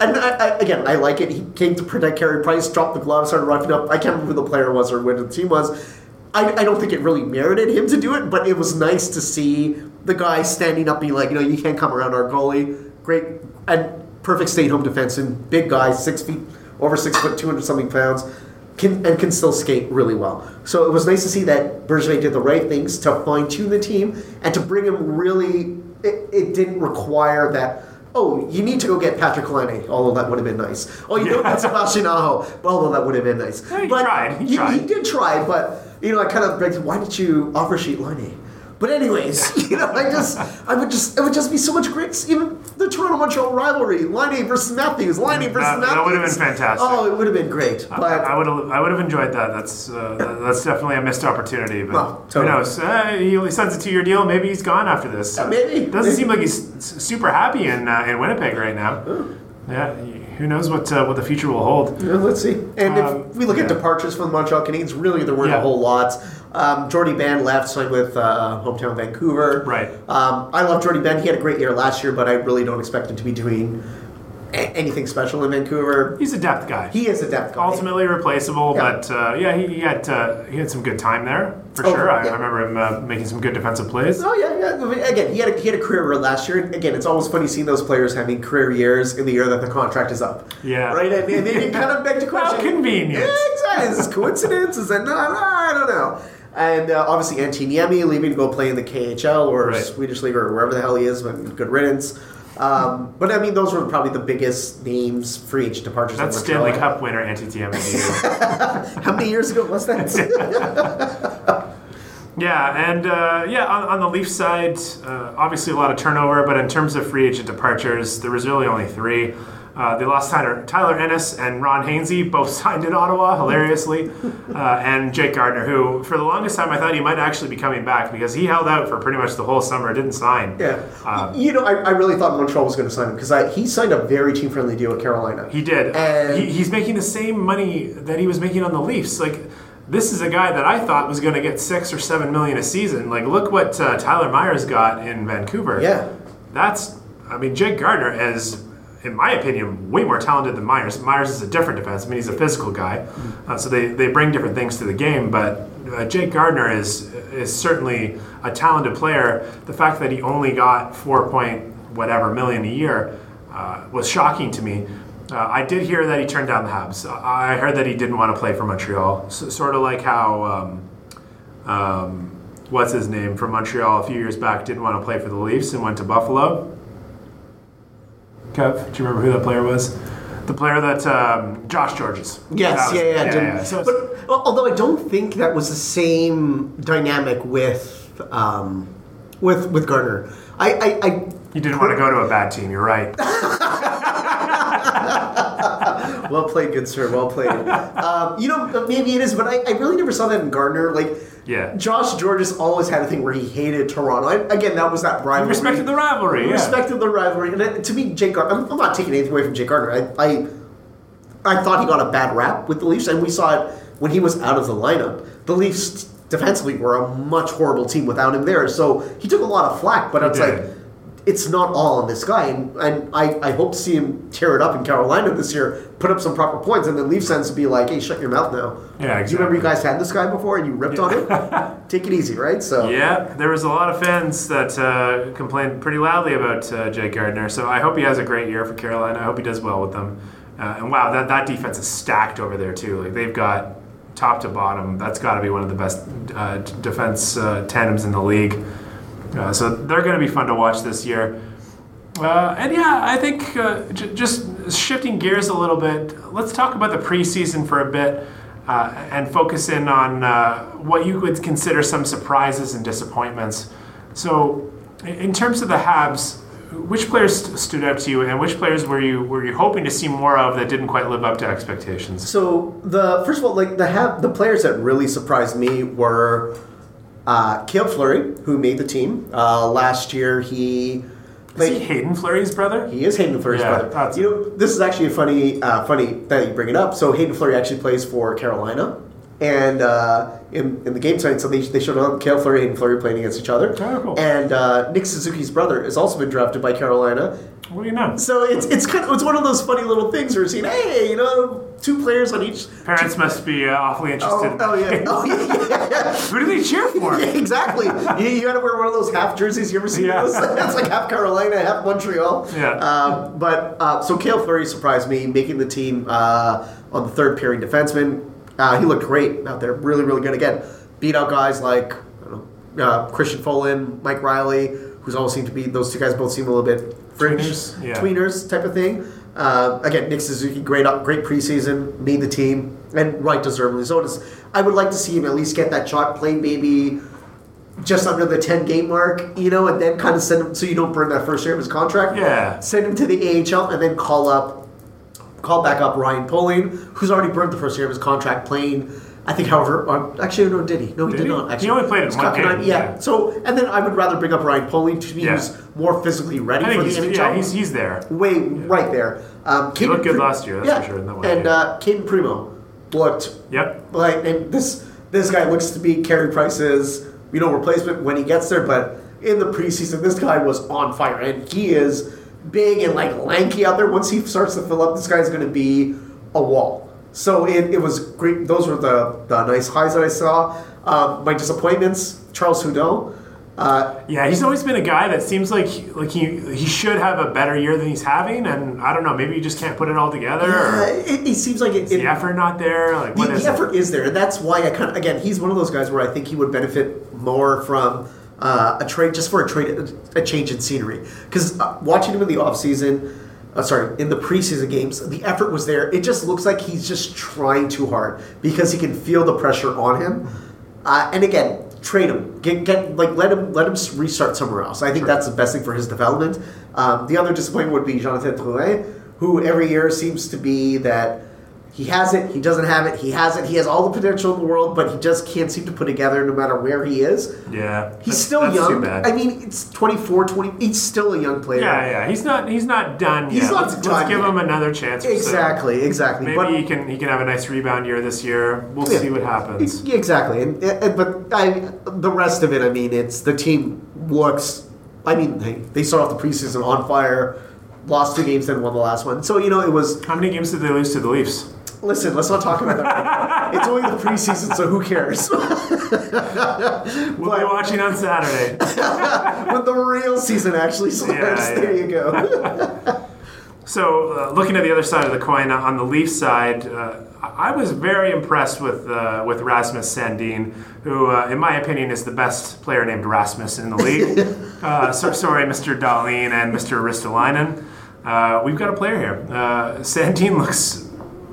and I, I, again, I like it. He came to protect Carey Price, dropped the glove, started roughing up. I can't remember who the player was or what the team was. I, I don't think it really merited him to do it, but it was nice to see the guy standing up, being like, you know, you can't come around our goalie. Great and perfect state home defense and big guy, six feet over six foot, two hundred something pounds, can and can still skate really well. So it was nice to see that Bergevin did the right things to fine-tune the team and to bring him really. It, it didn't require that. Oh, you need to go get Patrik Laine, although that would have been nice. Oh, you don't get Sebastian Aho, although that would have been nice. Yeah, he but tried, he tried. did try, but you know, I kind of begged, why didn't you offer sheet Laine? But anyways, <laughs> you know, I just, I would just, it would just be so much great. Even the Toronto Montreal rivalry, Laine versus Matthews, Laine versus That- Matthews. that would have been fantastic. Oh, it would have been great. But I would have I would have enjoyed that. That's uh, that- that's definitely a missed opportunity. But Oh, totally. who knows? Uh, he only signs a two year deal. Maybe he's gone after this. Yeah, maybe. Doesn't Maybe. seem like he's super happy in uh, in Winnipeg right now. Yeah. Who knows what uh, what the future will hold? Yeah, let's see. And Um, if we look at departures from the Montreal Canadiens, really there weren't Yeah. a whole lot. Um, Jordie Benn left, signed with uh, hometown Vancouver. Right. Um, I love Jordie Benn. He had a great year last year, but I really don't expect him to be doing a- anything special in Vancouver. He's a depth guy. He is a depth guy. ultimately replaceable, Yeah. but uh, yeah, he, he had uh, he had some good time there for Oh, sure. I, yeah. I remember him uh, making some good defensive plays. Oh yeah, yeah. I mean, Again, he had a, he had a career year last year. Again, it's always funny seeing those players having career years in the year that the contract is up. Yeah. Right. And, and it <laughs> kind of begs the question. Convenient. Yeah, exactly. Is this coincidence? Is that no? no I don't know. And uh, obviously, Antti Niemi leaving to go play in the KHL or Right. Swedish League or wherever the hell he is. But good riddance. Um, but I mean, those were probably the biggest names free agent departures. That's. Stanley Cup winner Antti Niemi. <laughs> How many years ago was that? <laughs> Yeah, and uh, yeah, on, on the Leafs side, uh, obviously a lot of turnover, but in terms of free agent departures, there was really only three. Uh, they lost Tyler, Tyler Ennis and Ron Hainsey, both <laughs> signed in Ottawa, hilariously, uh, and Jake Gardiner, who for the longest time I thought he might actually be coming back because he held out for pretty much the whole summer, didn't sign. yeah. Um, you know, I, I really thought Montreal was going to sign him because he signed a very team friendly deal with Carolina. He did. And- he, he's making the same money that he was making on the Leafs. Like, this is a guy that I thought was going to get six or seven million a season. Like, look what uh, Tyler Myers got in Vancouver. Yeah. That's, I mean, Jake Gardiner is, in my opinion, way more talented than Myers. Myers is a different defense. I mean, he's a physical guy, uh, so they, they bring different things to the game. But uh, Jake Gardiner is is certainly a talented player. The fact that he only got four point whatever million a year uh, was shocking to me. Uh, I did hear that he turned down the Habs. I heard that he didn't want to play for Montreal, s sort of like how. Um, um, what's his name from Montreal a few years back didn't want to play for the Leafs and went to Buffalo. Kev, do you remember who that player was? The player that um, Josh Gorges. Yes, yeah, yeah. didn't- yeah. So but although I don't think that was the same dynamic with um, with with Garner. I, I, I you didn't want to go to a bad team. You're right. <laughs> well played, good sir. Well played. <laughs> um, you know, maybe it is, but I, I really never saw that in Gardiner. Like, Yeah. Josh Gorges always had a thing where he hated Toronto. I, again, that was that rivalry. Respected the rivalry. Yeah. respected the rivalry. And it- to me, Jake Gardiner, I'm, I'm not taking anything away from Jake Gardiner. I, I, I thought he got a bad rap with the Leafs, and we saw it when he was out of the lineup. The Leafs defensively were a much horrible team without him there, so he took a lot of flack. But it's did. like, it's not all on this guy, and, and I, I hope to see him tear it up in Carolina this year, put up some proper points, and then Leafs fans to be like, hey, shut your mouth now. Yeah, Do you remember you guys had this guy before and you ripped on him? <laughs> Take it easy, right? So Yeah, there was a lot of fans that uh, complained pretty loudly about uh, Jake Gardiner. So I hope he has a great year for Carolina. I hope he does well with them. Uh, and wow, that, that defense is stacked over there too. Like they've got top to bottom. That's got to be one of the best uh, defense uh, tandems in the league. Uh, so they're going to be fun to watch this year. Uh, and yeah, I think uh, j- just shifting gears a little bit, let's talk about the preseason for a bit uh, and focus in on uh, what you would consider some surprises and disappointments. So, in- terms of the Habs, which players st- stood out to you, and which players were you were you hoping to see more of that didn't quite live up to expectations? So the first of all, like the have the players that really surprised me were uh, Cale Fleury, who made the team uh, last year. He Is he. Haydn Fleury's brother? He is Haydn Fleury's Yeah, brother. that's- You know, this is actually a funny, uh, funny that you bring it up. So Haydn Fleury actually plays for Carolina, and uh, in, in the game tonight, so they, they showed up Cale Fleury, Haydn Fleury playing against each other. Oh, cool. And uh, Nick Suzuki's brother has also been drafted by Carolina. What do you know? So it's it's kind of it's one of those funny little things where you're seeing, hey, you know, two players on each. Parents must be uh, awfully interested. Oh, <laughs> oh yeah, oh yeah, yeah. Who do they cheer for? <laughs> Yeah, exactly. You, you got to wear one of those half jerseys. You ever seen Yeah. those? <laughs> It's like half Carolina, half Montreal. Yeah. Um, but uh, so Cale Fleury surprised me, making the team uh, on the third pairing defenseman. Uh, he looked great out there, really, really good. Again, beat out guys like I don't know, uh, Christian Folin, Mike Reilly, who's all seem to be those two guys both seem a little bit Tweeners, yeah. tweeners type of thing. Uh, again, Nick Suzuki, great up, great preseason, made the team, and right deservedly so. I would like to see him at least get that shot, playing maybe just under the 10 game mark, you know, and then kind of send him so you don't burn that first year of his contract. Yeah. Send him to the AHL and then call up, call back up Ryan Poehling, who's already burned the first year of his contract playing. I think, however, uh, actually, no, did he? No, he Did did, he? not. He only played in It's one game, Yeah. yeah. So, and then I would rather bring up Ryan Poehling to be Yeah. who's more physically ready for the NHL. yeah, he's, he's there. way right there. Um, He looked good Pri- last year, that's yeah. for sure, in that way, And yeah. uh, Cayden Primeau looked Yep. like, and this this guy looks to be Carey Price's you know replacement when he gets there. But in the preseason, this guy was on fire, and he is big and like lanky out there. Once he starts to fill up, this guy's going to be a wall. So it, it was great. Those were the, the nice highs that I saw. Um, my disappointments: Charles Hudon. Uh, Yeah, he's always been a guy that seems like like he he should have a better year than he's having, and I don't know, maybe he just can't put it all together. Or it, it seems like it, is it, the effort not there? Like the, what is the effort is there, and that's why I kind of again he's one of those guys where I think he would benefit more from uh, a trade just for a trade a change in scenery because uh, watching him in the off offseason uh, sorry in the preseason games the effort was there. It just looks like he's just trying too hard because he can feel the pressure on him. Uh, and again trade him. Get, get like let him let him restart somewhere else. I think that's the best thing for his development. Um, the other disappointment would be Jonathan Drouin who every year seems to be that he has it, he doesn't have it, he has it, he has all the potential in the world, but he just can't seem to put together no matter where he is. Yeah, He's still young. I mean, it's 24, 20, he's still a young player. yeah, yeah, he's not he's not done He's yet. not let's, done let's give yet. him another chance. Exactly, exactly. Maybe but he can he can have a nice rebound year this year. We'll Yeah. see what happens. Exactly. And, and but I, the rest of it, I mean, it's the team looks. I mean, they, they start off the preseason on fire, lost two games, then won the last one. So you know, it was. How many games did they lose to the Leafs? Listen, let's not talk about that. <laughs> it's only the preseason, so who cares? <laughs> We'll be watching on Saturday. <laughs> when the real season actually starts, Yeah, there you go. So, uh, looking at the other side of the coin, uh, on the Leafs side, uh, I was very impressed with uh, with Rasmus Sandin, who, uh, in my opinion, is the best player named Rasmus in the league. uh, so, sorry, Mr. Dahlin and Mr. Ristolainen. Uh, we've got a player here. Uh, Sandin looks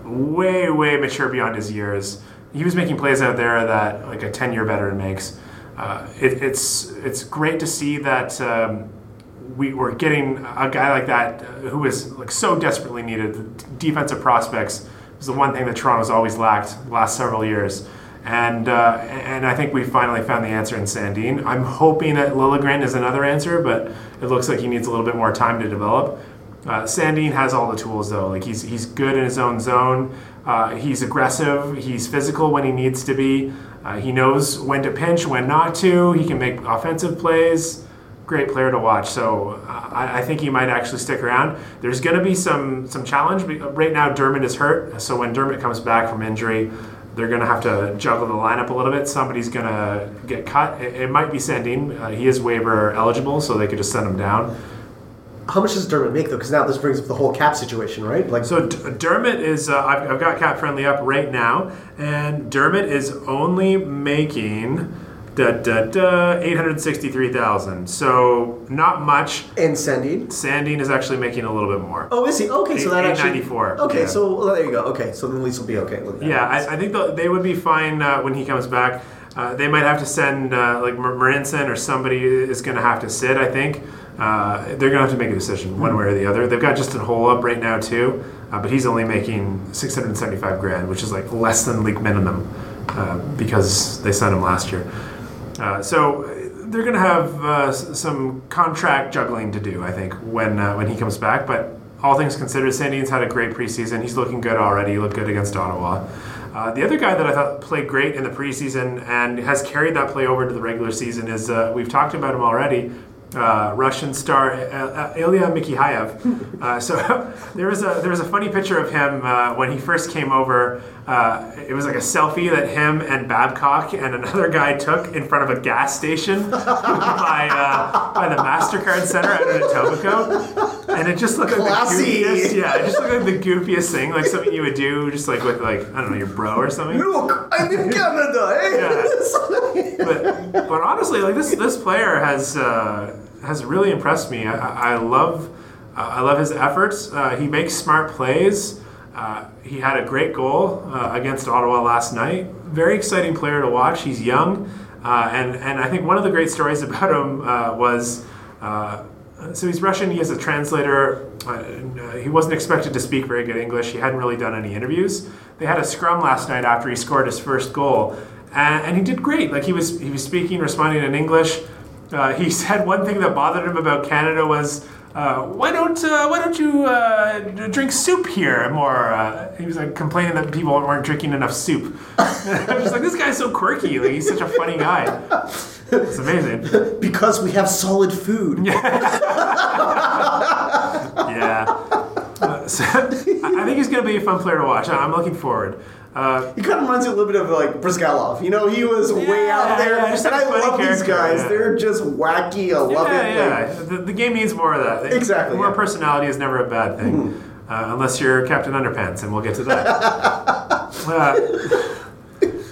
way, way mature beyond his years. He was making plays out there that like a ten year veteran makes. Uh, it, it's it's great to see that. Um, we were getting a guy like that uh, who was like so desperately needed. The defensive prospects was the one thing that Toronto's always lacked the last several years. And uh, and I think we finally found the answer in Sandin. I'm hoping that Liljegren is another answer, but it looks like he needs a little bit more time to develop. Uh, Sandin has all the tools though. Like he's he's good in his own zone. Uh, he's aggressive. He's physical when he needs to be. Uh, he knows when to pinch, when not to. He can make offensive plays great player to watch. So I, I think he might actually stick around. There's going to be some some challenge. Right now, Dermott is hurt. So when Dermott comes back from injury, they're going to have to juggle the lineup a little bit. Somebody's going to get cut. It, it might be Sandin. Uh, he is waiver eligible, so they could just send him down. How much does Dermott make though? Because now this brings up the whole cap situation, right? Like, So D- Dermott is, uh, I've, I've got Cap Friendly up right now, and Dermott is only making da, da, da, 863,000. So not much. and Sandin. Sandin is actually making a little bit more. Oh, is he? Okay, so that actually. 894, Okay, yeah. so well, there you go. Okay, so then Leafs will be okay. with that. Yeah, I, I think they would be fine uh, when he comes back. Uh, they might have to send uh, like Mar- Marincin or somebody is going to have to sit. I think uh, they're going to have to make a decision one way or the other. They've got Justin Holl up right now too, uh, but he's only making 675 grand, which is like less than league minimum uh, because they signed him last year. Uh, so they're going to have uh, some contract juggling to do, I think, when uh, when he comes back. But all things considered, Sandin's had a great preseason. He's looking good already. He looked good against Ottawa. Uh, the other guy that I thought played great in the preseason and has carried that play over to the regular season is uh, we've talked about him already. Uh, Russian star uh, uh, Ilya Mikheyev. <laughs> Uh, so <laughs> there was a there was a funny picture of him uh, when he first came over. Uh, it was like a selfie that him and Babcock and another guy took in front of a gas station <laughs> by uh, by the Mastercard Center out in Etobicoke, and it just looked like Classy. the goofiest. Yeah, it just looked like the goofiest thing, like something you would do, just like with like I don't know your bro or something. Look, I'm in Canada. eh? but but honestly, like this this player has uh, has really impressed me. I, I love uh, I love his efforts. Uh, he makes smart plays. Uh, he had a great goal uh, against Ottawa last night. Very exciting player to watch. He's young, uh, and and I think one of the great stories <laughs> about him was. So he's Russian. He has a translator. He wasn't expected to speak very good English. He hadn't really done any interviews. They had a scrum last night after he scored his first goal, and, and he did great. Like he was he was speaking, responding in English. Uh, he <laughs> said one thing that bothered him about Canada was. Uh, why don't uh, Why don't you uh, drink soup here more? Uh, he was like complaining that people weren't drinking enough soup. <laughs> I was like, this guy's so quirky. Like he's such a funny guy. It's amazing. <laughs> because we have solid food. Yeah. Uh, so, I I think he's going to be a fun player to watch. I'm looking forward. Uh, He kind of reminds me a little bit of like Bryzgalov. You know, he was way out there, yeah, and I love these guys. yeah. They're just wacky. I love yeah, it. yeah. Like, the, the game needs more of that. Exactly, More yeah. Personality is never a bad thing, uh, unless you're Captain Underpants, and we'll get to that. <laughs> uh,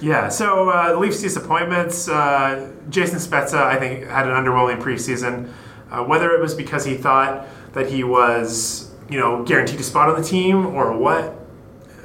yeah. So uh, Leafs disappointments. Uh, Jason Spezza, I think, had an underwhelming preseason. Uh, whether it was because he thought that he was, you know, guaranteed a spot on the team, or what,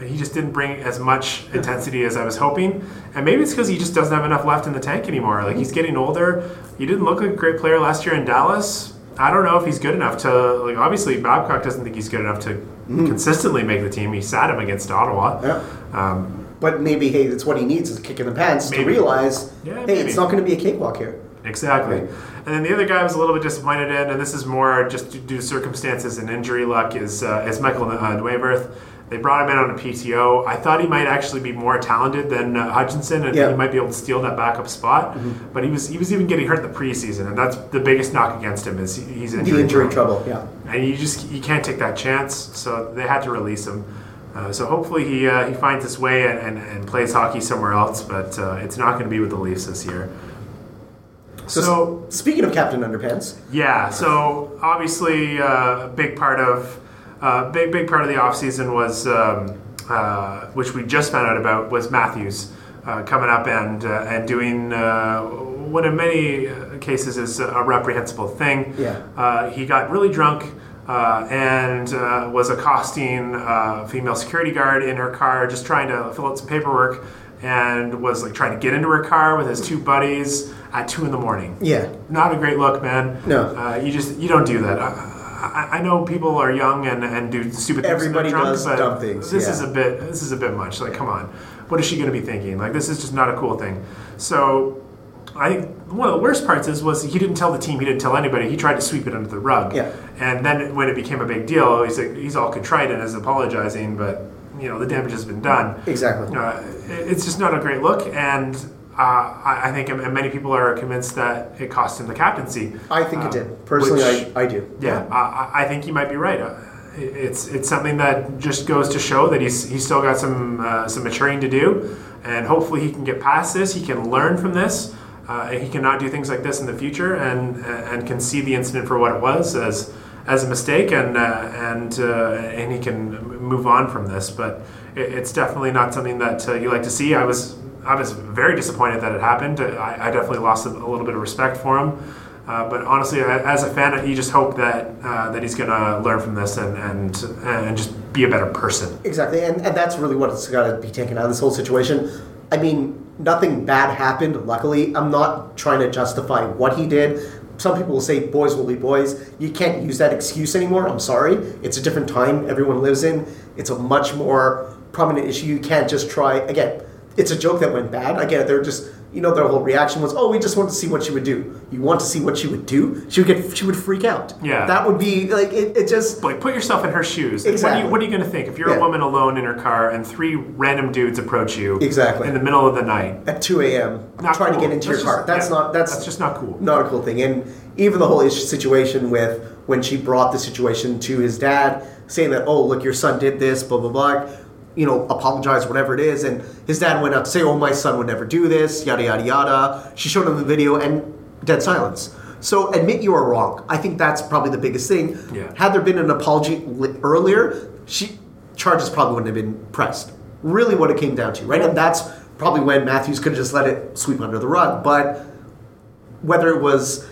he just didn't bring as much intensity as I was hoping. And maybe it's because he just doesn't have enough left in the tank anymore. Like he's getting older. He didn't look like a great player last year in Dallas. I don't know if he's good enough to like. Obviously, Babcock doesn't think he's good enough to consistently make the team. He sat him against Ottawa. Yeah. Um, but maybe, hey, that's what he needs is a kick in the pants to realize, Yeah, hey, maybe. it's not going to be a cakewalk here. Exactly. Right. And then the other guy I was a little bit disappointed in, and this is more just due to circumstances and injury luck, is uh, is Michael uh, Neuwirth. They brought him in on a PTO. I thought he might actually be more talented than uh, Hutchinson, and Yeah. he might be able to steal that backup spot. But he was he was even getting hurt in the preseason, and that's the biggest knock against him is he- he's injury injury trouble, yeah. and you just you can't take that chance. So they had to release him. Uh, so hopefully he uh, he finds his way and, and, and plays hockey somewhere else. But uh, it's not going to be with the Leafs this year. So, So speaking of Captain Underpants, yeah, so obviously uh, a big part of uh, big big part of the offseason was um, uh, which we just found out about was Matthews uh, coming up and uh, and doing uh, what in many uh, cases is a reprehensible thing. Yeah. Uh, he got really drunk. Uh, and uh, was accosting a female security guard in her car, just trying to fill out some paperwork, and was like trying to get into her car with his two buddies at two in the morning yeah, not a great look, man. No. uh, you just you don't do that. I, I, know people are young and, and do stupid things. Everybody drunk, does but dumb things, This yeah. is a bit. This is a bit much. Like, come on, what is she going to be thinking? Like, this is just not a cool thing. So, I think one of the worst parts is was he didn't tell the team. He didn't tell anybody. He tried to sweep it under the rug. Yeah. And then when it became a big deal, he's like, he's all contrite and is apologizing, but you know the damage has been done. exactly. Uh, it- it's just not a great look, and uh, I, I think many people are convinced that it cost him the captaincy. I think Uh, it did. Personally, which- I, I do. Yeah, I, I- I think you might be right. Uh, It's it's something that just goes to show that he's he's still got some uh, some maturing to do, and hopefully he can get past this. He can learn from this. Uh, he cannot do things like this in the future, and and can see the incident for what it was as as a mistake, and uh, and uh, and he can move on from this. But it, it's definitely not something that uh, you like to see. I was I was very disappointed that it happened. I, I definitely lost a, a little bit of respect for him. Uh, but honestly, as a fan, you just hope that uh, that he's going to learn from this and, and and just be a better person. Exactly, and, and that's really what it's got to be taken out of this whole situation. I mean, nothing bad happened, luckily. I'm not trying to justify what he did. Some people will say boys will be boys. You can't use that excuse anymore. I'm sorry. It's a different time everyone lives in. It's a much more prominent issue. You can't just try, again, it's a joke that went bad. I get it. they're just, you know, their whole reaction was, oh, we just want to see what she would do. You want to see what she would do? She would get, she would freak out. Yeah. That would be, like, it, it just, Like, put yourself in her shoes. Exactly. What are you, what are you going to think if you're Yeah. a woman alone in her car and three random dudes approach you Exactly. in the middle of the night? at 2 a.m. Not trying cool. to get into That's your car. That's yeah, not, that's, that's just not cool. not a cool thing. And even the whole situation with when she brought the situation to his dad, saying that, oh, look, your son did this, blah, blah, blah, you know, apologize, whatever it is. And his dad went out to say, oh, my son would never do this, yada, yada, yada. She showed him the video and dead silence. So admit you are wrong. I think that's probably the biggest thing. Yeah. Had there been an apology earlier, she charges probably wouldn't have been pressed. Really, what it came down to, right? And that's probably when Matthews could have just let it sweep under the rug. But whether it was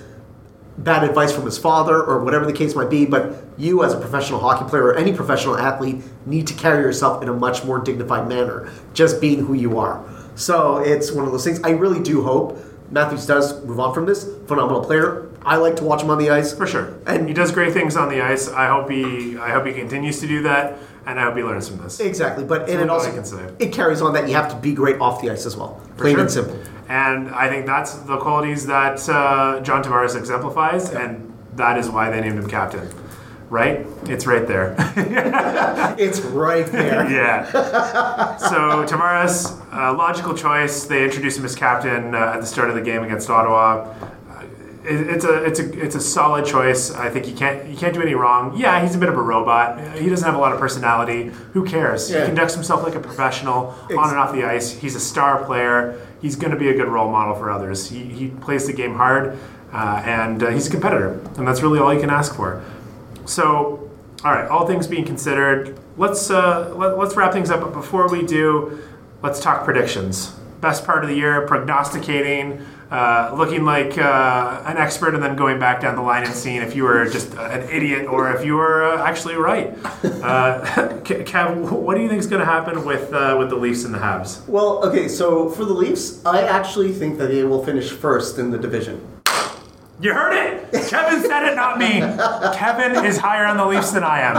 bad advice from his father or whatever the case might be, but you as a professional hockey player or any professional athlete need to carry yourself in a much more dignified manner, just being who you are. So it's one of those things. I really do hope Matthews does move on from this. Phenomenal player. I like to watch him on the ice. For sure. And- he does great things on the ice. I hope he I hope he continues to do that and I hope he learns from this. Exactly, but and it I also can say. it carries on that you have to be great off the ice as well, plain sure. and simple. And I think that's the qualities that uh, John Tavares exemplifies, and that is why they named him captain. Right? It's right there. <laughs> It's right there. <laughs> yeah. So Tavares, uh, logical choice. They introduced him as captain uh, at the start of the game against Ottawa. It- It's a it's a it's a solid choice. I think you can't you can't do any wrong. Yeah, he's a bit of a robot. He doesn't have a lot of personality. Who cares? Yeah. He conducts himself like a professional on and off the ice. He's a star player. He's going to be a good role model for others. He, he plays the game hard, uh, and uh, he's a competitor, and that's really all you can ask for. So, all right, all things being considered, let's uh, let, let's wrap things up. But before we do, let's talk predictions. Best part of the year, prognosticating, uh, looking like uh, an expert, and then going back down the line and seeing if you were just an idiot or if you were uh, actually right. <laughs> Uh, <laughs> Kev, what do you think is going to happen with uh, with the Leafs and the Habs? Well, okay, so for the Leafs, I actually think that they will finish first in the division. You heard it. Kevin said it, not me. Kevin is higher on the Leafs than I am.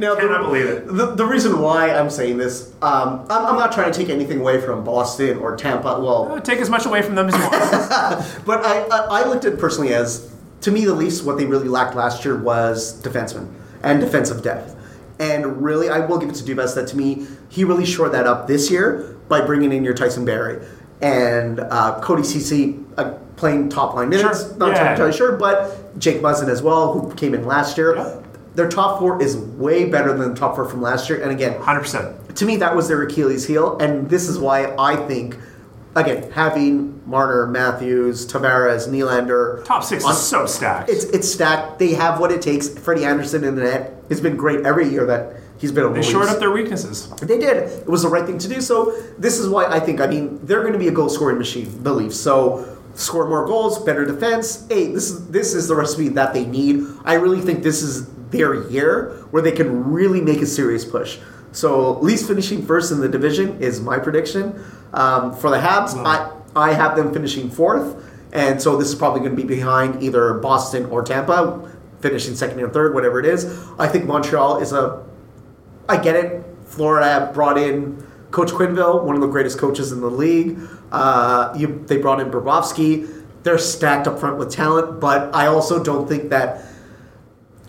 Now, Cannot believe it. The, the reason why I'm saying this, um, I'm, I'm not trying to take anything away from Boston or Tampa. Well, Take as much away from them as you want. <laughs> but I, I, I looked at it personally as, to me, the Leafs, what they really lacked last year was defensemen and defensive depth. And really, I will give it to Dubas that to me, he really shored that up this year by bringing in your Tyson Barrie and uh, Cody Cece uh, playing top line minutes. Sure. Not Yeah. entirely sure, but Jake Muzzin as well, who came in last year. Yeah. Their top four is way better than the top four from last year. And again, 100%. to me, that was their Achilles heel, and this is why I think, again, having Marner, Matthews, Tavares, Nylander, Top six on- is so stacked. it's it's stacked. They have what it takes. Freddie Andersen in the net has been great every year that he's been on they the shored up their weaknesses. They did. It was the right thing to do. So this is why I think. I mean, they're going to be a goal scoring machine. believe. So score more goals, better defense. Hey, this is this is the recipe that they need. I really think this is their year where they can really make a serious push. So least finishing first in the division is my prediction. Um, for the Habs, I I have them finishing fourth, and so this is probably going to be behind either Boston or Tampa, finishing second and third, whatever it is. I think Montreal is a I get it. Florida brought in Coach Quenneville, one of the greatest coaches in the league. Uh, you, they brought in Bobrovsky. They're stacked up front with talent, but I also don't think that.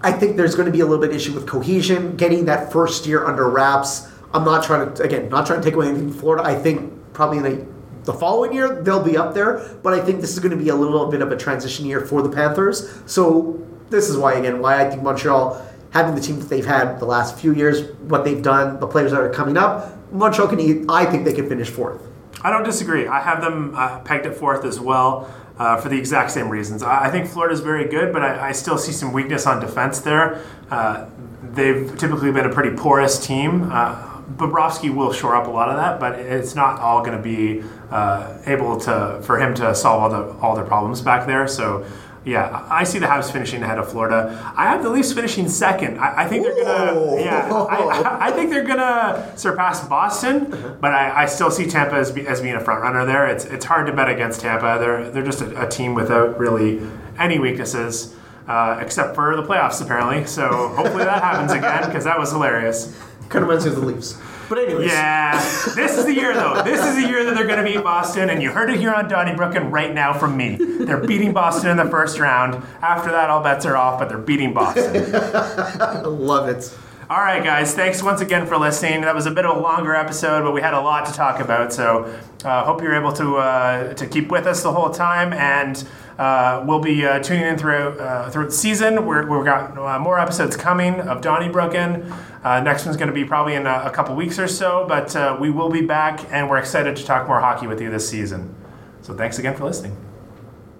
I think there's going to be a little bit issue with cohesion, getting that first year under wraps. I'm not trying to again, not trying to take away anything from Florida. I think probably in a, the following year they'll be up there, but I think this is going to be a little bit of a transition year for the Panthers. So this is why again why I think Montreal having the team that they've had the last few years, what they've done, the players that are coming up, Montreal can. eat- I think they can finish fourth. I don't disagree. I have them uh, pegged at fourth as well uh, for the exact same reasons. I, I think Florida's very good, but I, I, still see some weakness on defense there. Uh, they've typically been a pretty porous team. Uh, Bobrovsky will shore up a lot of that, but it's not all going to be uh, able to for him to solve all the all their problems back there. So yeah, I see the Habs finishing ahead of Florida. I have the Leafs finishing second. I, I think they're gonna. Yeah, I, I, think they're gonna surpass Boston, but I, I still see Tampa as, be, as being a front runner there. It's it's hard to bet against Tampa. They're they're just a, a team without really any weaknesses. Uh, except for the playoffs, apparently. So hopefully that happens again because that was hilarious. Kind of reminds me of the Leafs. But anyways. Yeah, this is the year though. This is the year that they're going to beat Boston, and you heard it here on Donnybrook and right now from me. They're beating Boston in the first round. After that, all bets are off, but they're beating Boston. <laughs> Love it. All right, guys. Thanks once again for listening. That was a bit of a longer episode, but we had a lot to talk about. So, uh, hope you're able to uh, to keep with us the whole time, and uh, we'll be uh, tuning in throughout uh, throughout the season. we have got uh, more episodes coming of Donnybrook. Uh, next one's going to be probably in a, a couple weeks or so, but we will be back, and we're excited to talk more hockey with you this season. So, thanks again for listening.